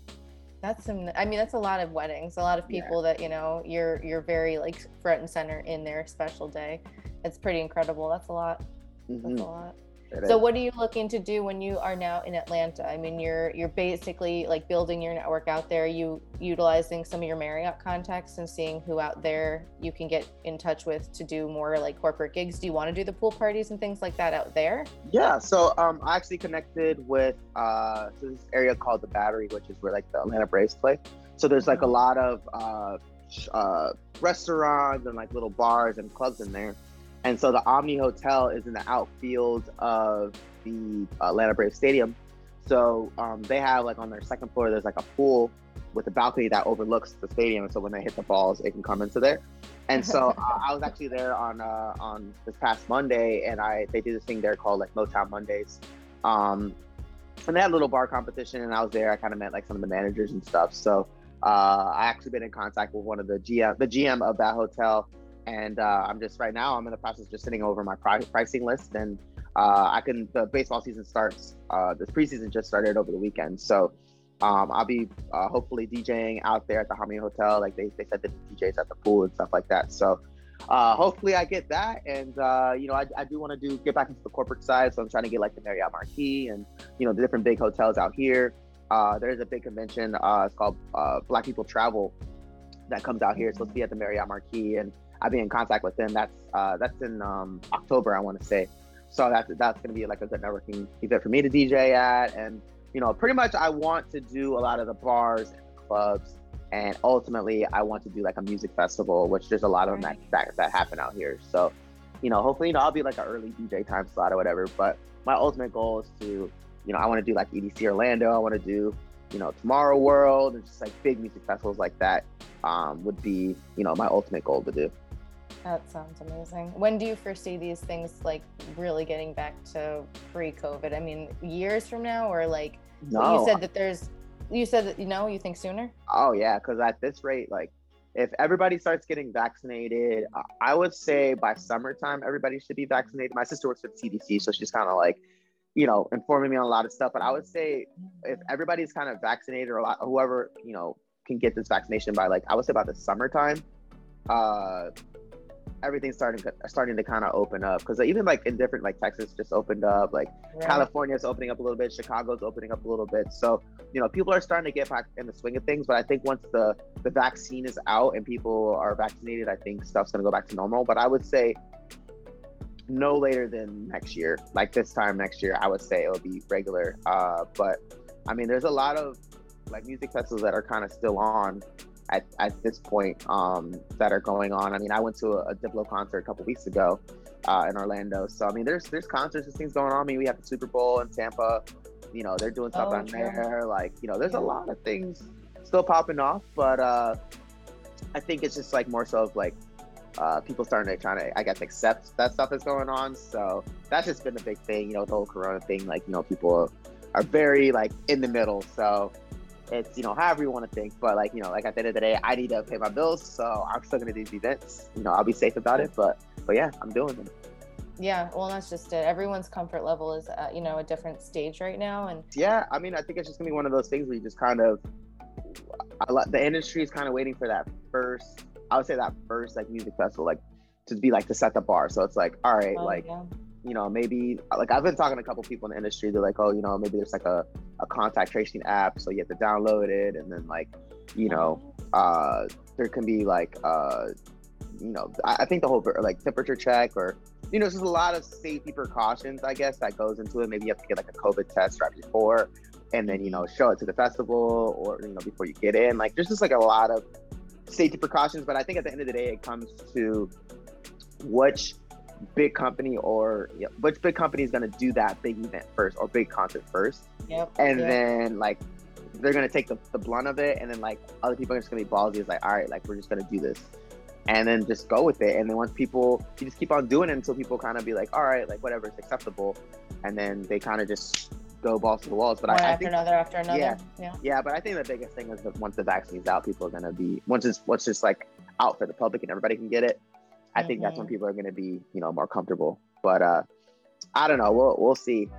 That's some. I mean, that's a lot of weddings. A lot of people yeah. that you know you're you're very like front and center in their special day. It's pretty incredible. That's a lot. Mm-hmm. That's a lot so what are you looking to do when you are now in Atlanta? I mean, you're you're basically like building your network out there. You utilizing some of your Marriott contacts and seeing who out there you can get in touch with to do more like corporate gigs. Do you want to do the pool parties and things like that out there? Yeah. So um, I actually connected with uh, this area called the Battery, which is where like the Atlanta Braves play. So there's like a mm-hmm. lot of uh, uh, restaurants and like little bars and clubs in there. And so the Omni Hotel is in the outfield of the Atlanta Braves Stadium. So um, they have like on their second floor, there's like a pool with a balcony that overlooks the stadium. And so when they hit the balls, it can come into there. And so uh, I was actually there on uh, on this past Monday, and I they do this thing there called like Motown Mondays. Um, and they had a little bar competition, and I was there. I kind of met like some of the managers and stuff. So Uh, I actually been in contact with one of the GM, the GM of that hotel, and uh, I'm just right now I'm in the process of just sitting over my pri- pricing list, and uh, I can. The baseball season starts. Uh, the preseason just started over the weekend, so um, I'll be uh, hopefully DJing out there at the Omni Hotel. Like they, they said the DJs at the pool and stuff like that. So uh, hopefully I get that. And, uh, you know, I, I do want to do get back into the corporate side. So I'm trying to get like the Marriott Marquis and, you know, the different big hotels out here. Uh, there's a big convention. It's called Black People Travel that comes out here. It's supposed to be at the Marriott Marquis. And I've been in contact with them. That's uh, that's in um, October, I want to say. So that's, that's going to be like a good networking event for me to DJ at. And, you know, pretty much I want to do a lot of the bars and the clubs, and ultimately I want to do like a music festival, which there's a lot of them that, that that happen out here. So, you know, hopefully, you know, I'll be like an early DJ time slot or whatever. But my ultimate goal is to, you know, I want to do like EDC Orlando. I want to do, you know, Tomorrow World and just like big music festivals like that. Um, would be, you know, my ultimate goal to do. That sounds amazing. When do you foresee these things like really getting back to pre-COVID? I mean, years from now, or like no. you said that there's, you said that you know you think sooner. Oh yeah, because at this rate, like if everybody starts getting vaccinated, I would say by summertime everybody should be vaccinated. My sister works for the CDC, so she's kind of like, you know, informing me on a lot of stuff. But I would say if everybody's kind of vaccinated or a lot, whoever you know can get this vaccination by like I would say about the summertime, uh, everything's starting starting to kind of open up because even like in different like Texas just opened up, like right. California's opening up a little bit, Chicago's opening up a little bit. So you know people are starting to get back in the swing of things. But I think once the the vaccine is out and people are vaccinated, I think stuff's gonna go back to normal. But I would say no later than next year, like this time next year, I would say it'll be regular. Uh, but I mean, there's a lot of like music festivals that are kind of still on at, at this point um, that are going on. I mean, I went to a, a Diplo concert a couple weeks ago uh, in Orlando. So I mean, there's there's concerts and things going on. I mean, we have the Super Bowl in Tampa. You know, they're doing stuff oh, down there. Like, you know, there's yeah. a lot of things still popping off, but uh, I think it's just like more so of like uh, people starting to trying to, I guess, accept that stuff is going on. So that's just been a big thing. You know, the whole Corona thing. Like, you know, people are very like in the middle. So it's you know however you want to think but like you know like at the end of the day i need to pay my bills so i'm still gonna do these events. You know i'll be safe about it but but yeah i'm doing them. Yeah well that's just it. Everyone's comfort level is at, you know a different stage right now and yeah i mean i think it's just gonna be one of those things where you just kind of the industry is kind of waiting for that first i would say that first like music festival like to be like to set the bar. So it's like all right oh, like yeah you know, maybe like I've been talking to a couple people in the industry. They're like, oh, you know, maybe there's like a, a contact tracing app, so you have to download it, and then like, you know, uh, there can be like, uh, you know, I, I think the whole like temperature check or, you know, there's just a lot of safety precautions, I guess, that goes into it. Maybe you have to get like a COVID test right before, and then you know, show it to the festival or you know before you get in. Like, there's just like a lot of safety precautions, but I think at the end of the day, it comes to which big company or know, which big company is going to do that big event first or big concert first. Yep. And yep. then like they're going to take the, the blunt of it and then like other people are just going to be ballsy. It's like, all right, like we're just going to do this. And then just go with it. And then once people, you just keep on doing it until people kind of be like, all right, like whatever, it's acceptable. And then they kind of just go balls to the walls. But One I, after I think, another after another. Yeah, yeah. Yeah. But I think the biggest thing is that once the vaccine's out, people are going to be, once it's, once it's like out for the public and everybody can get it, I think mm-hmm. that's when mm-hmm. people are going to be, you know, more comfortable. But uh, I don't know. We'll we'll see.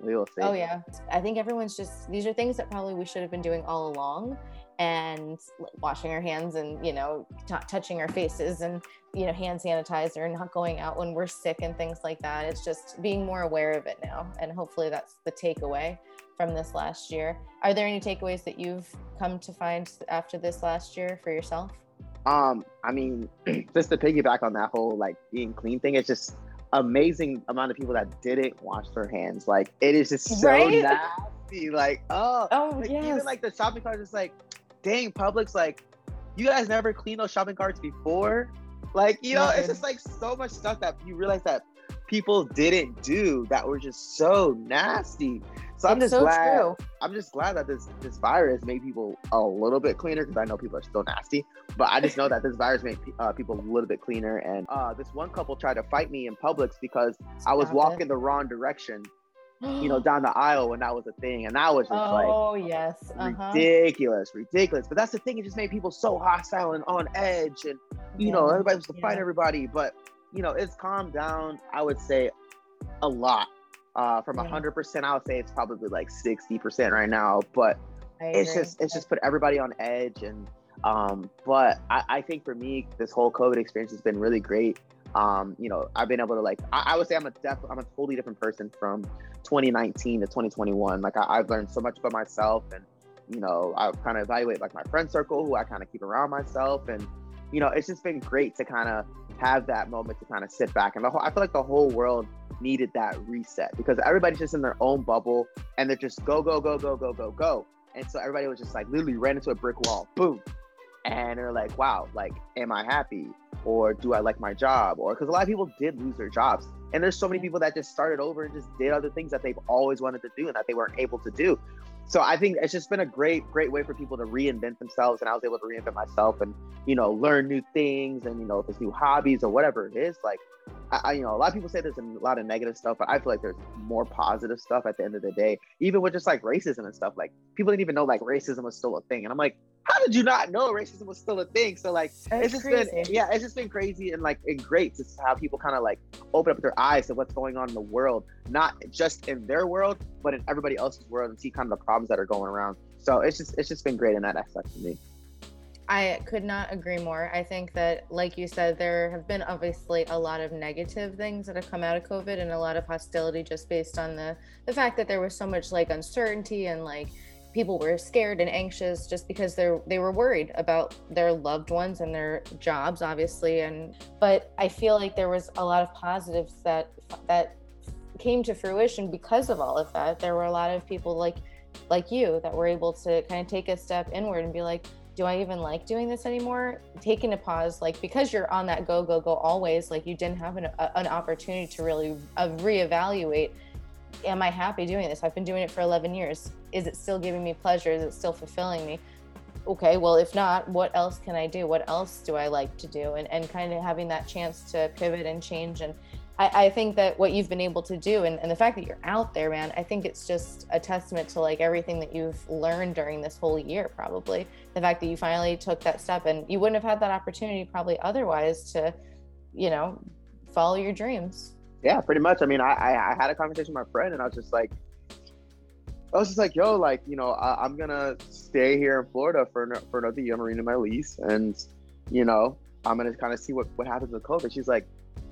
We will see. Oh yeah, I think everyone's just these are things that probably we should have been doing all along, and washing our hands and you know t- touching our faces and you know hand sanitizer, and not going out when we're sick and things like that. It's just being more aware of it now, and hopefully that's the takeaway from this last year. Are there any takeaways that you've come to find after this last year for yourself? Um, I mean, just to piggyback on that whole like being clean thing, it's just amazing amount of people that didn't wash their hands. Like it is just so right? nasty. Like, oh, oh like, yes. even like the shopping carts is like, dang, Publix, like, you guys never cleaned those shopping carts before. Like, you know, it's just like so much stuff that you realize that people didn't do that were just so nasty. So I'm just so glad. True. I'm just glad that this this virus made people a little bit cleaner because I know people are still nasty, but I just know that this virus made uh, people a little bit cleaner. And uh, this one couple tried to fight me in Publix because Stop I was walking it. the wrong direction, you know, down the aisle when that was a thing, and that was just oh, like, oh yes, uh-huh. ridiculous, ridiculous. But that's the thing; it just made people so hostile and on edge, and you yeah. know, everybody was to yeah. fight everybody. But you know, it's calmed down. I would say a lot. Uh, from hundred percent, I would say it's probably like sixty percent right now. But it's just it's just put everybody on edge, and um, but I, I think for me, this whole COVID experience has been really great. Um, you know, I've been able to like, I, I would say I'm a def, I'm a totally different person from 2019 to 2021. Like I, have learned so much about myself and, you know, I kind of evaluate like my friend circle, who I kind of keep around myself. And, you know, it's just been great to kind of have that moment to kind of sit back. And the whole, I feel like the whole world needed that reset because everybody's just in their own bubble and they're just go, go, go, go, go, go, go. And so everybody was just like literally ran into a brick wall, boom. And they're like, wow, like, am I happy? or do I like my job? Or because a lot of people did lose their jobs. And there's so many people that just started over and just did other things that they've always wanted to do and that they weren't able to do. So I think it's just been a great, great way for people to reinvent themselves. And I was able to reinvent myself and, you know, learn new things and, you know, if it's new hobbies or whatever it is. Like, I, you know, a lot of people say there's a lot of negative stuff, but I feel like there's more positive stuff at the end of the day. Even with just like racism and stuff, like people didn't even know like racism was still a thing. And I'm like, how did you not know racism was still a thing? So like, That's it's just crazy. been yeah, it's just been crazy and like and great to have people kind of like open up their eyes to what's going on in the world, not just in their world, but in everybody else's world, and see kind of the problems that are going around. So it's just it's just been great in that aspect for me. I could not agree more. I think that, like you said, there have been obviously a lot of negative things that have come out of COVID and a lot of hostility just based on the the fact that there was so much like uncertainty and like people were scared and anxious just because they they were worried about their loved ones and their jobs obviously and but I feel like there was a lot of positives that that came to fruition because of all of that there were a lot of people like like you that were able to kind of take a step inward and be like do I even like doing this anymore? Taking a pause, like because you're on that go, go, go always, like you didn't have an, a, an opportunity to really uh, reevaluate am I happy doing this? I've been doing it for 11 years. Is it still giving me pleasure? Is it still fulfilling me? Okay, well, if not, what else can I do? What else do I like to do? And, and kind of having that chance to pivot and change. And I, I think that what you've been able to do and, and the fact that you're out there, man, I think it's just a testament to like everything that you've learned during this whole year, probably. The fact that you finally took that step and you wouldn't have had that opportunity probably otherwise to, you know, follow your dreams yeah, pretty much. I mean, I, I, I had a conversation with my friend, and I was just like, I was just like, yo, like, you know, I, am gonna stay here in Florida for for another year. I'm renewing my lease, and you know, I'm gonna kind of see what what happens with COVID. She's like,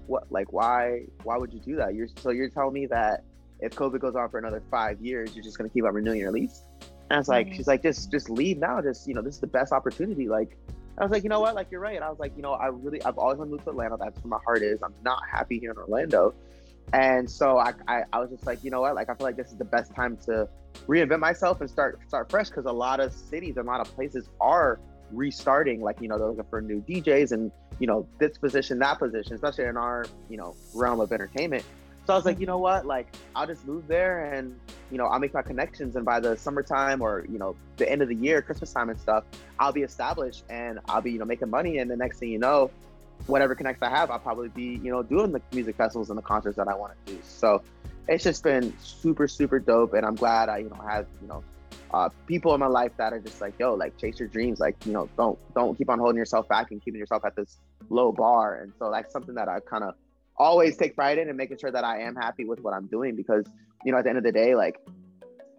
what, like, why, why would you do that? You're so you're telling me that if COVID goes on for another five years, you're just gonna keep on renewing your lease? And I was like, mm-hmm. she's like, just just leave now. Just you know, this is the best opportunity. Like, I was like, you know what? Like, you're right. And I was like, you know, I really, I've always wanted to move to Atlanta. That's where my heart is. I'm not happy here in Orlando. And so I, I, I was just like, you know what? Like, I feel like this is the best time to reinvent myself and start, start fresh. Cause a lot of cities, a lot of places are restarting. Like, you know, they're looking for new DJs and, you know, this position, that position, especially in our, you know, realm of entertainment. So I was like, you know what? Like, I'll just move there and, you know, I'll make my connections. And by the summertime or, you know, the end of the year, Christmas time and stuff, I'll be established and I'll be, you know, making money. And the next thing you know, whatever connects I have, I'll probably be, you know, doing the music festivals and the concerts that I want to do. So it's just been super, super dope. And I'm glad I, you know, have, you know, uh, people in my life that are just like, yo, like chase your dreams. Like, you know, don't, don't keep on holding yourself back and keeping yourself at this low bar. And so that's something that I kind of always take pride in and making sure that I am happy with what I'm doing because, you know, at the end of the day, like, you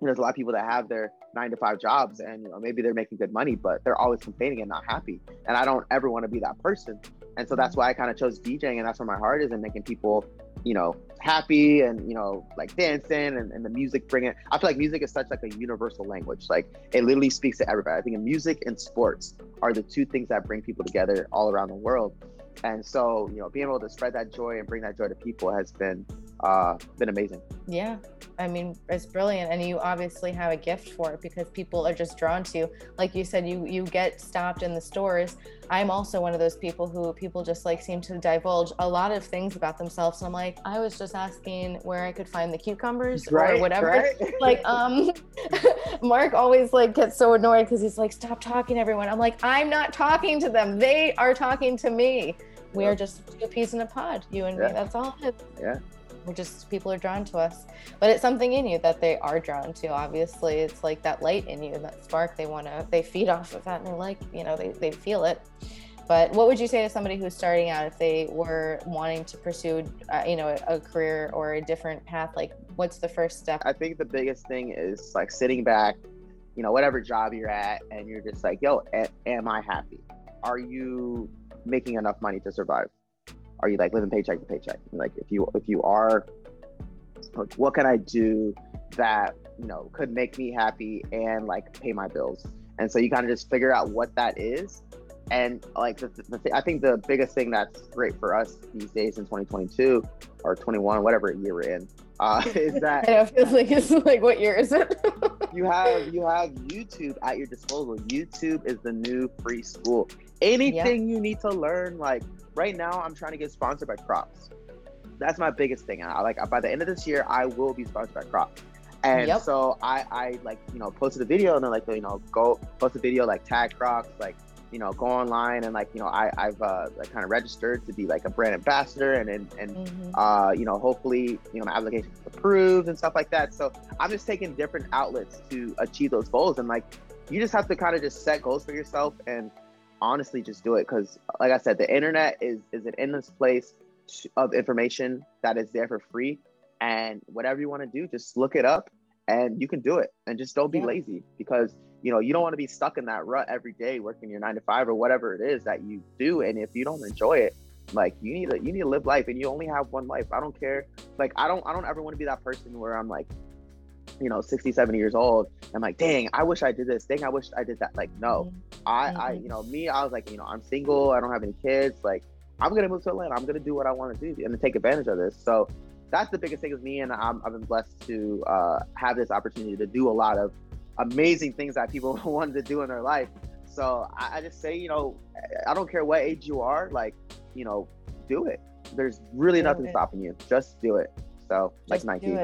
know, there's a lot of people that have their nine to five jobs and you know maybe they're making good money but they're always complaining and not happy. And i don't ever want to be that person. And so that's why i kind of chose djing and that's where my heart is and making people you know happy and you know like dancing and, and the music bringing i feel like music is such like a universal language. Like it literally speaks to everybody. I think music and sports are the two things that bring people together all around the world and so you know being able to spread that joy and bring that joy to people has been uh been amazing. Yeah. I mean it's brilliant. And you obviously have a gift for it because people are just drawn to you. Like you said you you get stopped in the stores. I'm also one of those people who people just like seem to divulge a lot of things about themselves. And i'm like i was just asking where i could find the cucumbers right, or whatever. right? like um mark always like gets so annoyed because he's like stop talking everyone. I'm like i'm not talking to them. They are talking to me we are just two peas in a pod, you and yeah. me. That's all. Yeah. we're just people are drawn to us. But it's something in you that they are drawn to obviously. It's like that light in you that spark they want to they feed off of that and they like you know they, they feel it. But what would you say to somebody who's starting out if they were wanting to pursue uh, you know a, a career or a different path? Like what's the first step? I think the biggest thing is like sitting back you know whatever job you're at and you're just like yo a- am i happy? Are you making enough money to survive are you like living paycheck to paycheck? Like if you if you are, like, what can I do that you know could make me happy and like pay my bills? And so you kind of just figure out what that is. And like the, the th- I think the biggest thing that's great for us these days in 2022 or 21, whatever year we're in, uh, is that it feels like it's like what year is it? you have you have YouTube at your disposal. YouTube is the new free school. Anything yep. you need to learn, like right now I'm trying to get sponsored by Crocs. That's my biggest thing. I like by the end of this year, I will be sponsored by Crocs. And yep. so I, I like, you know, posted a video and then like, you know, go post a video, like tag Crocs, like, you know, go online and like, you know, I, I've uh, like kind of registered to be like a brand ambassador and, and, and mm-hmm. uh, you know, hopefully, you know, my application is approved and stuff like that. So I'm just taking different outlets to achieve those goals. And like, you just have to kind of just set goals for yourself and honestly just do it because like i said the internet is is an endless place of information that is there for free. And whatever you want to do just look it up and you can do it. And just don't be yeah. lazy because you know you don't want to be stuck in that rut every day working your nine to five or whatever it is that you do. And if you don't enjoy it like you need to you need to live life and you only have one life. I don't care. Like i don't i don't ever want to be that person where i'm like you know 60 70 years old i'm like dang i wish i did this. Dang i wish i did that. Like no. Mm-hmm. i i mm-hmm. you know me i was like you know i'm single i don't have any kids like i'm gonna move to atlanta. I'm gonna do what i want to do and take advantage of this. So that's the biggest thing with me and i have been blessed to uh, have this opportunity to do a lot of amazing things that people wanted to do in their life. So I, I just say you know i don't care what age you are like you know do it. There's really do nothing it. stopping you. Just do it. So just like nike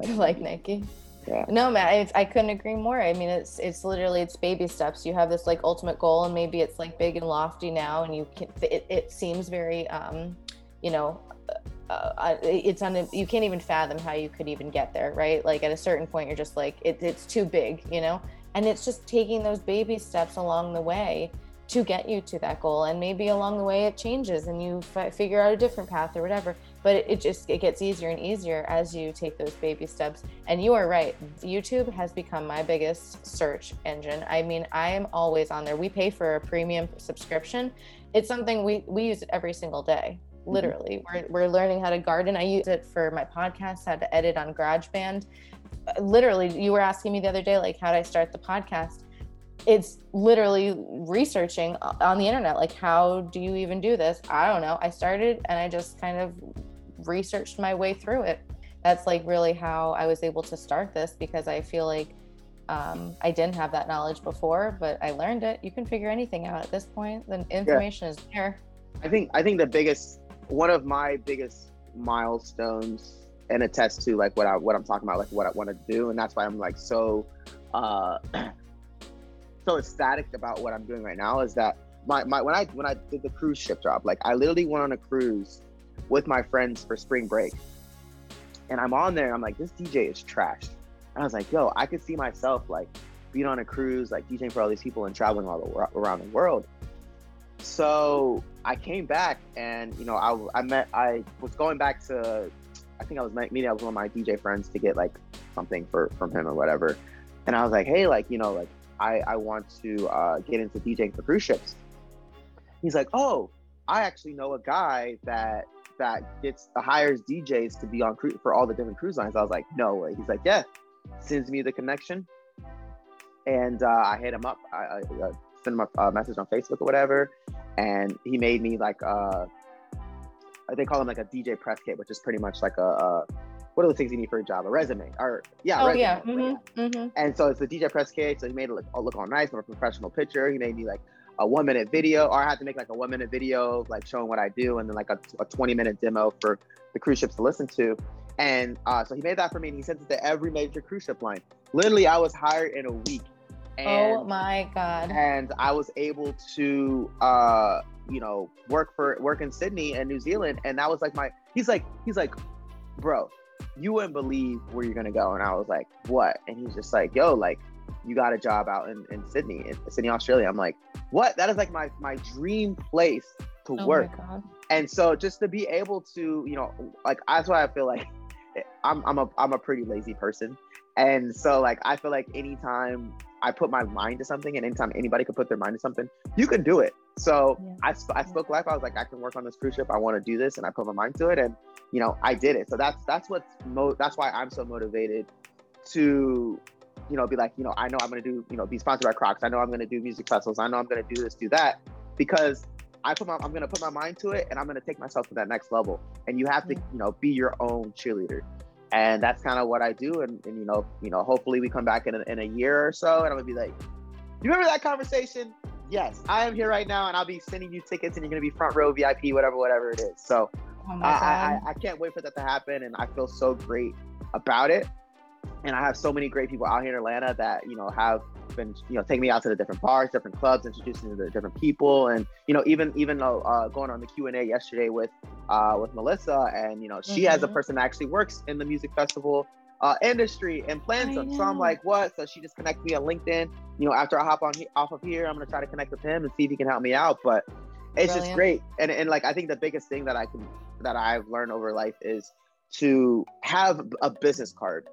like, like Nike. Yeah. No, man, I, I couldn't agree more. I mean, it's it's literally it's baby steps. You have this like ultimate goal, and maybe it's like big and lofty now, and you can. It, it seems very, um, you know, uh, uh it's on. You can't even fathom how you could even get there, right? Like at a certain point, you're just like it, it's too big, you know. And it's just taking those baby steps along the way to get you to that goal. And maybe along the way it changes and you f- figure out a different path or whatever but it, it, just it gets easier and easier as you take those baby steps. And you are right. Youtube has become my biggest search engine. I mean i am always on there. We pay for a premium subscription. It's something we we use it every single day mm-hmm. literally. We're, we're learning how to garden. I use it for my podcast how to edit on garageband. Literally you were asking me the other day like how do i start the podcast it's literally researching on the internet like how do you even do this? I don't know. I started and i just kind of researched my way through it. That's like really how i was able to start this because i feel like um, i didn't have that knowledge before but i learned it. You can figure anything out at this point. The information yeah. is there. I think i think the biggest one of my biggest milestones and attest to like what i what i'm talking about like what i want to do. And that's why i'm like so uh so ecstatic about what I'm doing right now is that my, my when I when I did the cruise ship job, like I literally went on a cruise with my friends for spring break. And I'm on there, and I'm like, this DJ is trash. And I was like, yo, I could see myself like being on a cruise, like DJing for all these people and traveling all the, around the world. So I came back and, you know, I, I met, I was going back to, I think I was meeting up with one of my DJ friends to get like something for from him or whatever. And I was like, hey, like, you know, like I, I want to uh, get into DJing for cruise ships. He's like, oh, I actually know a guy that that gets hires DJs to be on cruise for all the different cruise lines. I was like, no way. He's like, yeah, sends me the connection, and uh, I hit him up. I, I him a, message on Facebook or whatever, and he made me like uh, they call him like a DJ press kit, which is pretty much like a, a what are the things you need for a job? A resume, or yeah, oh resume, yeah. Mm-hmm, mm-hmm. And so it's the DJ press kit. So he made it look, look all nice, a professional picture. He made me like a one minute video, or I had to make like a one minute video, like showing what I do, and then like a, a 20 minute demo for the cruise ships to listen to. And uh, so he made that for me, and he sent it to every major cruise ship line. Literally, I was hired in a week. Oh and, oh my god! And I was able to, uh, you know, work for work in Sydney and New Zealand, and that was like my. He's like, he's like, bro, you wouldn't believe where you're gonna go. And I was like, what? And he's just like, yo, like, you got a job out in, in Sydney, in Sydney, Australia. I'm like, what? That is like my my dream place to Oh work. And so just to be able to, you know, like that's why I feel like I'm I'm a I'm a pretty lazy person. And so like I feel like anytime I put my mind to something and anytime anybody could put their mind to something, you can do it. So Yeah. I, sp- I spoke life. I was like, I can work on this cruise ship. I want to do this, and I put my mind to it, and you know, I did it. So that's that's what's mo- that's why I'm so motivated to, you know, be like, you know, I know I'm gonna do, you know, be sponsored by Crocs. I know I'm gonna do music festivals. I know I'm gonna do this, do that, because I put my I'm gonna put my mind to it, and I'm gonna take myself to that next level. And you have to, you know, be your own cheerleader. And that's kind of what I do. And, and you know, you know, hopefully we come back in a, in a year or so, and I'm gonna be like, you remember that conversation? Yes, I am here right now, and I'll be sending you tickets, and you're gonna be front row VIP, whatever, whatever it is. So Oh I. I, I can't wait for that to happen, and I feel so great about it. And I have so many great people out here in Atlanta that you know have been you know taking me out to the different bars, different clubs, introducing me to the different people, and you know even even uh, uh, going on the Q and A yesterday with uh, with Melissa, and you know she has a person that actually works in the music festival uh, industry and plans them. So I'm like, what? So she just connected me on LinkedIn. You know, after I hop on he- off of here, I'm gonna try to connect with him and see if he can help me out. But it's just great, and and like I think the biggest thing that I can that I've learned over life is to have a business card.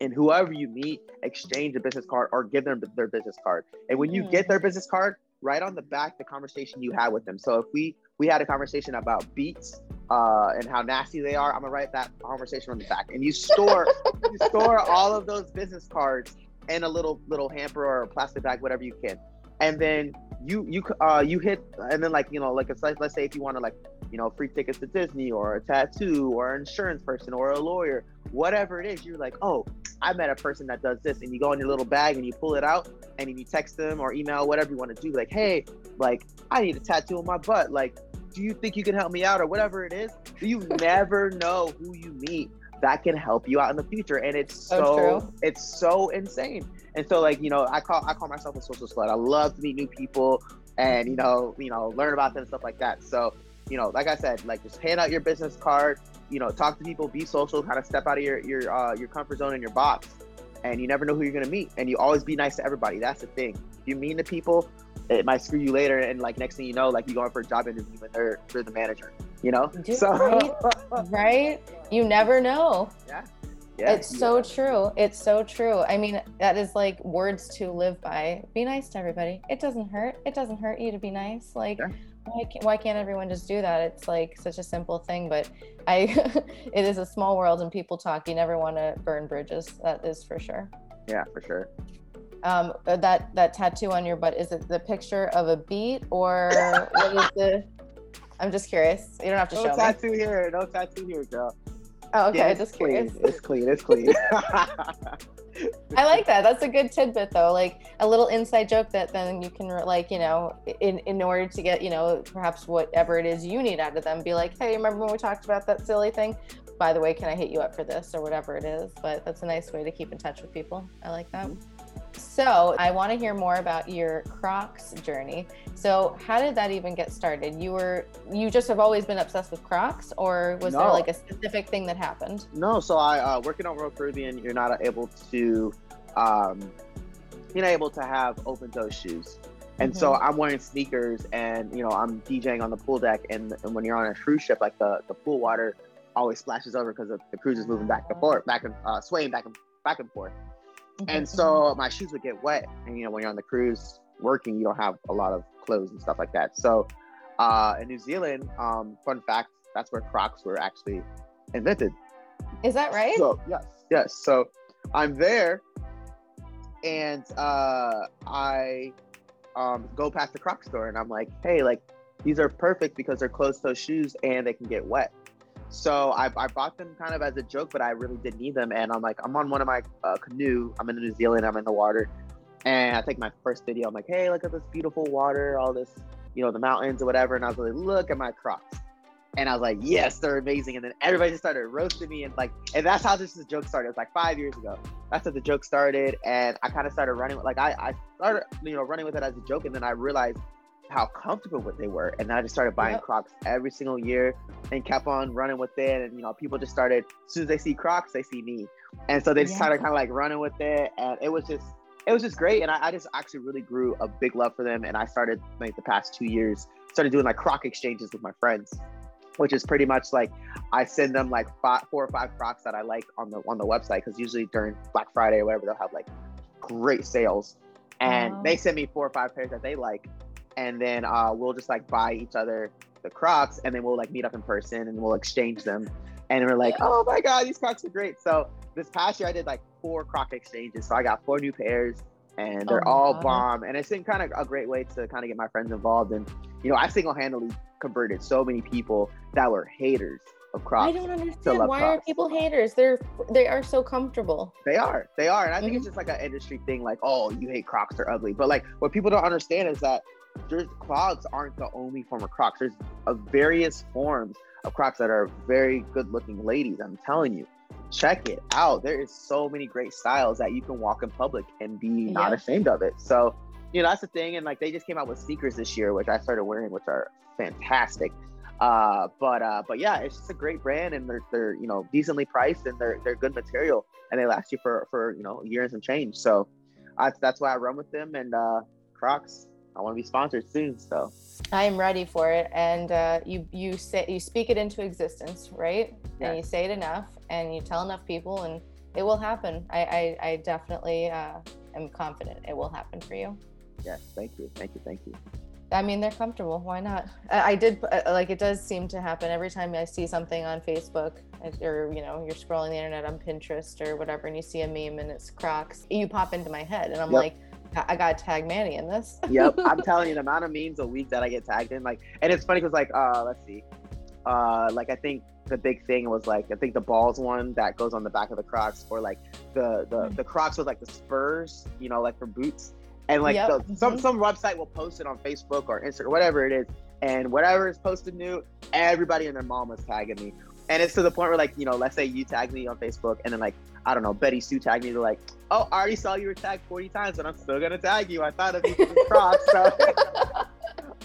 And whoever you meet, exchange a business card or give them their business card. And when you get their business card, write on the back the conversation you had with them. So if we we had a conversation about beats uh, and how nasty they are, I'm gonna write that conversation on the back. And you store you store all of those business cards in a little little hamper or a plastic bag, whatever you can. And then you you uh you hit and then like you know like it's like let's say if you want to like you know free tickets to Disney or a tattoo or an insurance person or a lawyer, whatever it is, you're like oh I met a person that does this, and you go in your little bag and you pull it out and you text them or email whatever you want to do like hey like I need a tattoo on my butt like do you think you can help me out or whatever it is you never know who you meet that can help you out in the future and it's So so, true. it's so insane. And so like you know i call i call myself a social slut. I love to meet new people and you know you know learn about them and stuff like that. So you know like i said like just hand out your business card you know talk to people be social kind of step out of your your uh, your comfort zone and your box and you never know who you're gonna meet and you always be nice to everybody. That's the thing. If you're mean to people it might screw you later and like next thing you know like you're going for a job interview and they're they're the manager you know Dude, so right? right? You never know. yeah yeah, it's so true. It's so true. I mean, that is like words to live by. Be nice to everybody. It doesn't hurt. It doesn't hurt you to be nice. Like, Yeah. why, can't, why can't everyone just do that? It's like such a simple thing, but I, it is a small world and people talk. You never want to burn bridges. That is for sure. yeah for sure Um, uh, that that tattoo on your butt is it the picture of a beet or what is the? I'm just curious. You don't have to no show me. tattoo here no tattoo here girl Oh, okay, Yeah, it's just clean. curious. it's clean it's clean I like that. That's a good tidbit, though. Like a little inside joke that then you can, like, you know, in in order to get, you know, perhaps whatever it is you need out of them, be like, hey, remember when we talked about that silly thing? By the way, can I hit you up for this or whatever it is? But that's a nice way to keep in touch with people. I like that. So I want to hear more about your Crocs journey. So how did that even get started? You were you just have always been obsessed with Crocs, or was there like a specific thing that happened? No, so I uh, working on Royal Caribbean, you're not able to, um, you're not able to have open toe shoes, and so I'm wearing sneakers, and you know I'm DJing on the pool deck, and, and when you're on a cruise ship, like the the pool water always splashes over because the, the cruise is moving back and forth, back and uh, swaying back and back and forth, and so my shoes would get wet, and you know when you're on the cruise working, you don't have a lot of clothes and stuff like that. So uh, in New Zealand, um, fun fact, that's where Crocs were actually invented. is that right? So yes, yes. So I'm there, and uh, I um, go past the Croc store, and I'm like, hey, like these are perfect because they're closed-toe shoes and they can get wet. So I, I bought them kind of as a joke, but I really did need them. And I'm like, I'm on one of my uh, canoe. I'm in New Zealand. I'm in the water, and I take my first video. I'm like, hey, look at this beautiful water, all this, you know, the mountains or whatever. And I was like, look at my Crocs. And I was like, yes, they're amazing. And then everybody just started roasting me and like, and that's how this joke started. It was like five years ago. That's how the joke started. And I kind of started running with like I, I started, you know, running with it as a joke. And then I realized how comfortable what they were. And I just started buying yep. Crocs every single year and kept on running with it. And you know, people just started as soon as they see Crocs, they see me. And so they just yeah. started kind of like running with it. And it was just it was just great. And I, I, just actually really grew a big love for them. And I started like the past two years, started doing like Croc exchanges with my friends. Which is pretty much like I send them like five, four or five Crocs that I like on the on the website because usually during Black Friday or whatever they'll have like great sales, and wow. they send me four or five pairs that they like, and then uh, we'll just like buy each other the Crocs, and then we'll like meet up in person and we'll exchange them. And we're like, oh my god, these Crocs are great. So this past year I did like four Croc exchanges, so I got four new pairs, and they're oh all god. bomb. And it's been kind of a great way to kind of get my friends involved. And you know, I single handedly converted so many people that were haters of Crocs. I don't understand why Crocs. are people haters? They're they are so comfortable. They are, they are, and I think mm-hmm. it's just like an industry thing. Like, oh, you hate Crocs, they're ugly. But like, what people don't understand is that there's clogs aren't the only form of Crocs. There's a various forms of Crocs that are very good looking ladies. I'm telling you, check it out. There is so many great styles that you can walk in public and be yeah. not ashamed of it. So, you know, that's the thing. And like they just came out with sneakers this year, which I started wearing, which are fantastic. Uh, but uh, but yeah, it's just a great brand, and they're they're you know decently priced, and they're they're good material, and they last you for for you know years and change. So, I, that's why I run with them. And uh, Crocs, I want to be sponsored soon. So I am ready for it, and uh, you you say you speak it into existence, right? And you say it enough, and you tell enough people, and it will happen. I I, I definitely uh, am confident it will happen for you. Yes, thank you, thank you, thank you. I mean, they're comfortable. Why not? I, I did uh, like it does seem to happen every time I see something on Facebook or you know you're scrolling the internet on Pinterest or whatever, and you see a meme and it's Crocs. You pop into my head, and I'm yep. like I got tag Manny in this. yep, I'm telling you, the amount of memes a week that I get tagged in, like, and it's funny because like, uh, let's see, uh, like I think the big thing was like I think the balls one that goes on the back of the Crocs, or like the the mm. the Crocs with like the spurs, you know, like for boots, and like yep. the, mm-hmm. some some website will post it on Facebook or Instagram, whatever it is, and whatever is posted new, everybody and their mom was tagging me, and it's to the point where like you know, let's say you tag me on Facebook, and then like I don't know, Betty Sue tagged me. They're like, "Oh, I already saw you were tagged 40 times, but I'm still gonna tag you. I thought of you Crocs." So,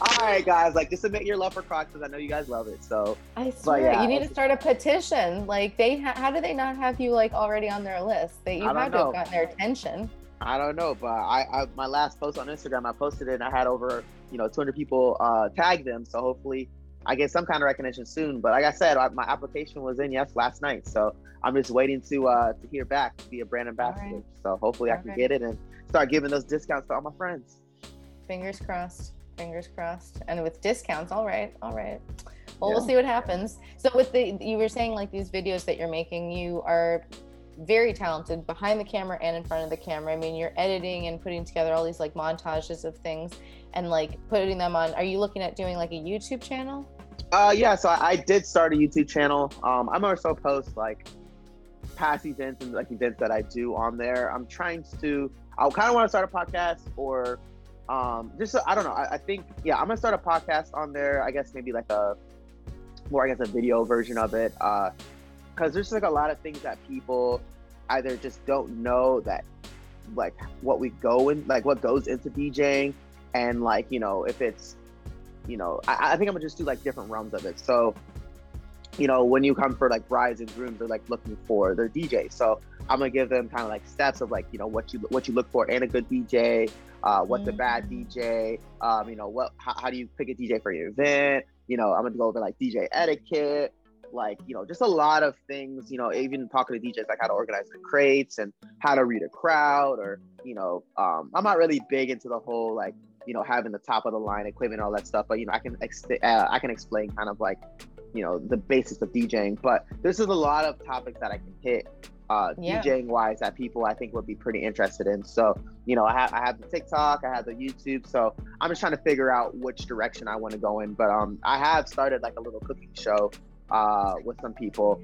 all right, guys, like just admit your love for Crocs because I know you guys love it. So I swear, yeah, you need to start a petition. Like they, ha- how do they not have you like already on their list? That you had to have gotten their attention. I don't know, but I, I, my last post on Instagram, I posted it and I had over you know 200 people uh, tag them. So hopefully I get some kind of recognition soon. But like I said, I, my application was in yes last night, so I'm just waiting to uh, to hear back to be a brand ambassador. Right. So hopefully I can get it and start giving those discounts to all my friends. Fingers crossed. Fingers crossed. And with discounts, all right, all right. Well, yeah. we'll see what happens. So with the you were saying like these videos that you're making, you are very talented behind the camera and in front of the camera. I mean, you're editing and putting together all these like montages of things and like putting them on. Are you looking at doing like a YouTube channel? Uh, yeah. So I, I did start a YouTube channel. Um, I'm also post like past events and like events that I do on there. I'm trying to. I kind of want to start a podcast or um just I don't know. I, I think yeah, I'm gonna start a podcast on there. I guess maybe like a more I guess a video version of it. Uh, because there's like a lot of things that people either just don't know that like what we go in like what goes into DJing and like you know if it's you know I, I think I'm gonna just do like different realms of it so you know when you come for like brides and grooms they're like looking for their DJ so I'm gonna give them kind of like steps of like you know what you what you look for in a good DJ uh, what's mm-hmm. a bad. DJ um, you know what how, how do you pick a DJ for your event you know I'm gonna go over like DJ etiquette like you know just a lot of things you know even talking to djs like how to organize the crates and how to read a crowd or you know um, i'm not really big into the whole like you know having the top of the line equipment and all that stuff but you know i can ex- uh, i can explain kind of like you know the basics of djing but this is a lot of topics that i can hit uh, yeah. DJing wise that people I think would be pretty interested in. So, you know, I have, I have the TikTok, I have the YouTube. So I'm just trying to figure out which direction I want to go in. But um, I have started like a little cooking show uh, with some people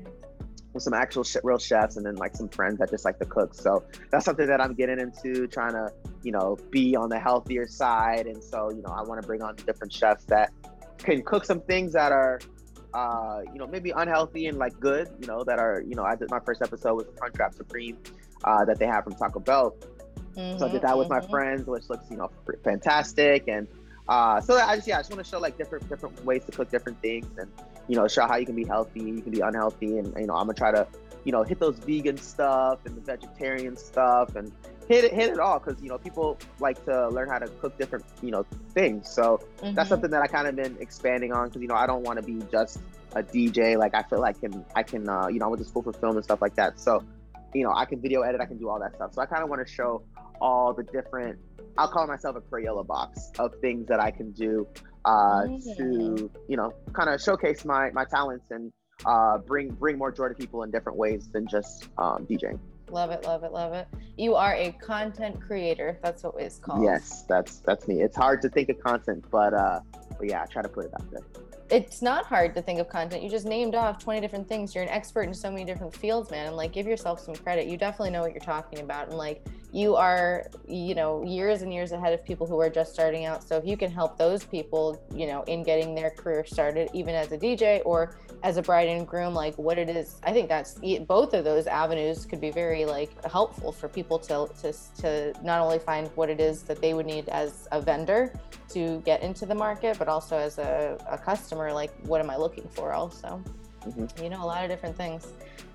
with some actual sh- real chefs and then like some friends that just like to cook so that's something that i'm getting into trying to you know be on the healthier side. And so you know i want to bring on different chefs that can cook some things that are uh, you know maybe unhealthy and like good you know that are you know i did my first episode with crunchwrap supreme uh, that they have from taco bell. Mm-hmm, so i did that with mm-hmm. my friends which looks you know fantastic. And Uh, so I just yeah, I just want to show like different different ways to cook different things, and you know, show how you can be healthy, you can be unhealthy, and you know, I'm gonna try to you know hit those vegan stuff and the vegetarian stuff and hit it hit it all because you know people like to learn how to cook different you know things. So Mhm. that's something that I kind of been expanding on because you know I don't want to be just a DJ. Like I feel like I can I can uh, you know I went to school for film and stuff like that. So you know I can video edit, I can do all that stuff. So I kind of want to show all the different. I'll call myself a Crayola box of things that I can do uh, to you know kind of showcase my my talents and uh, bring bring more joy to people in different ways than just um, DJing. Love it, love it, love it. You are a content creator. That's what it's called. Yes, that's that's me. It's hard to think of content, but uh, but yeah, I try to put it out there. It's not hard to think of content. You just named off 20 different things. You're an expert in so many different fields, man. And like, give yourself some credit. You definitely know what you're talking about. And like, you are, you know, years and years ahead of people who are just starting out. So if you can help those people, you know, in getting their career started, even as a DJ or as a bride and groom, like what it is, I think that's both of those avenues could be very like helpful for people to to to not only find what it is that they would need as a vendor to get into the market, but also as a, a customer, like what am I looking for also? Mhm. You know, a lot of different things.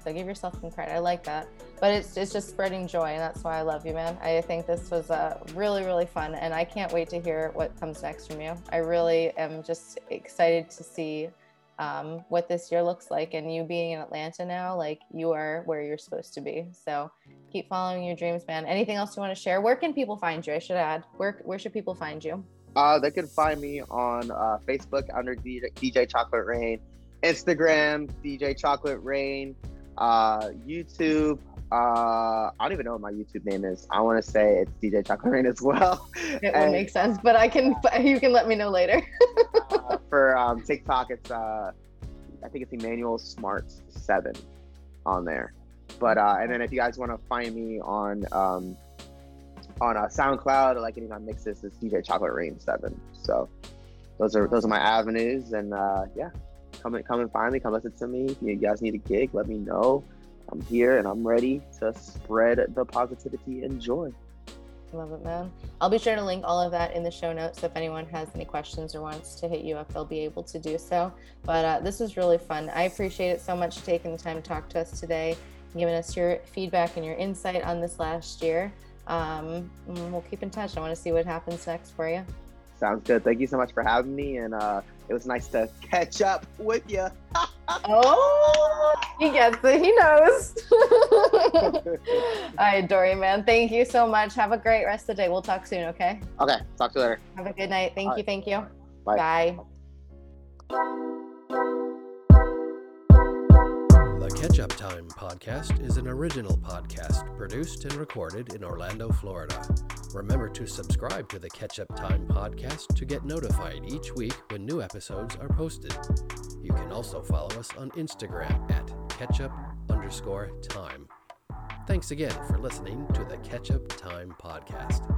So give yourself some credit. I like that. But it's it's just spreading joy and that's why I love you, man. I think this was uh, really, really fun and I can't wait to hear what comes next from you. I really am just excited to see um, what this year looks like and you being in Atlanta now, like you are where you're supposed to be. So keep following your dreams, man. Anything else you want to share? Where can people find you? I should add. Where where should people find you? Uh, they can find me on uh, Facebook under DJ, DJ Chocolate Rain, Instagram DJ Chocolate Rain, uh, YouTube. Uh, I don't even know what my YouTube name is. I want to say it's DJ Chocolate Rain as well. It will make sense, but I can you can let me know later. uh, for um, TikTok, it's uh, I think it's Immanuel Smart Seven on there. But uh, and then if you guys want to find me on um, on uh, SoundCloud or like anything on Mixes, it's DJ Chocolate Rain Seven. So those are those are my avenues, and uh, yeah, come and come and find me. Come listen to me. If you guys need a gig, let me know. I'm here and I'm ready to spread the positivity and joy. Love it, man. I'll be sure to link all of that in the show notes. So if anyone has any questions or wants to hit you up, they'll be able to do so. But uh, this was really fun. I appreciate it so much taking the time to talk to us today, giving us your feedback and your insight on this last year. Um, we'll keep in touch. I want to see what happens next for you. Sounds good. Thank you so much for having me, and uh, it was nice to catch up with you. Oh, he gets it. He knows. I adore you, man. Thank you so much. Have a great rest of the day. We'll talk soon, okay? okay, talk to you later. Have a good night. Thank All you. Thank you. Bye. Bye. Catch Up Time podcast is an original podcast produced and recorded in Orlando, Florida. Remember to subscribe to the Catch Up Time podcast to get notified each week when new episodes are posted. You can also follow us on Instagram at ketchup underscore time. Thanks again for listening to the Catch Up Time podcast.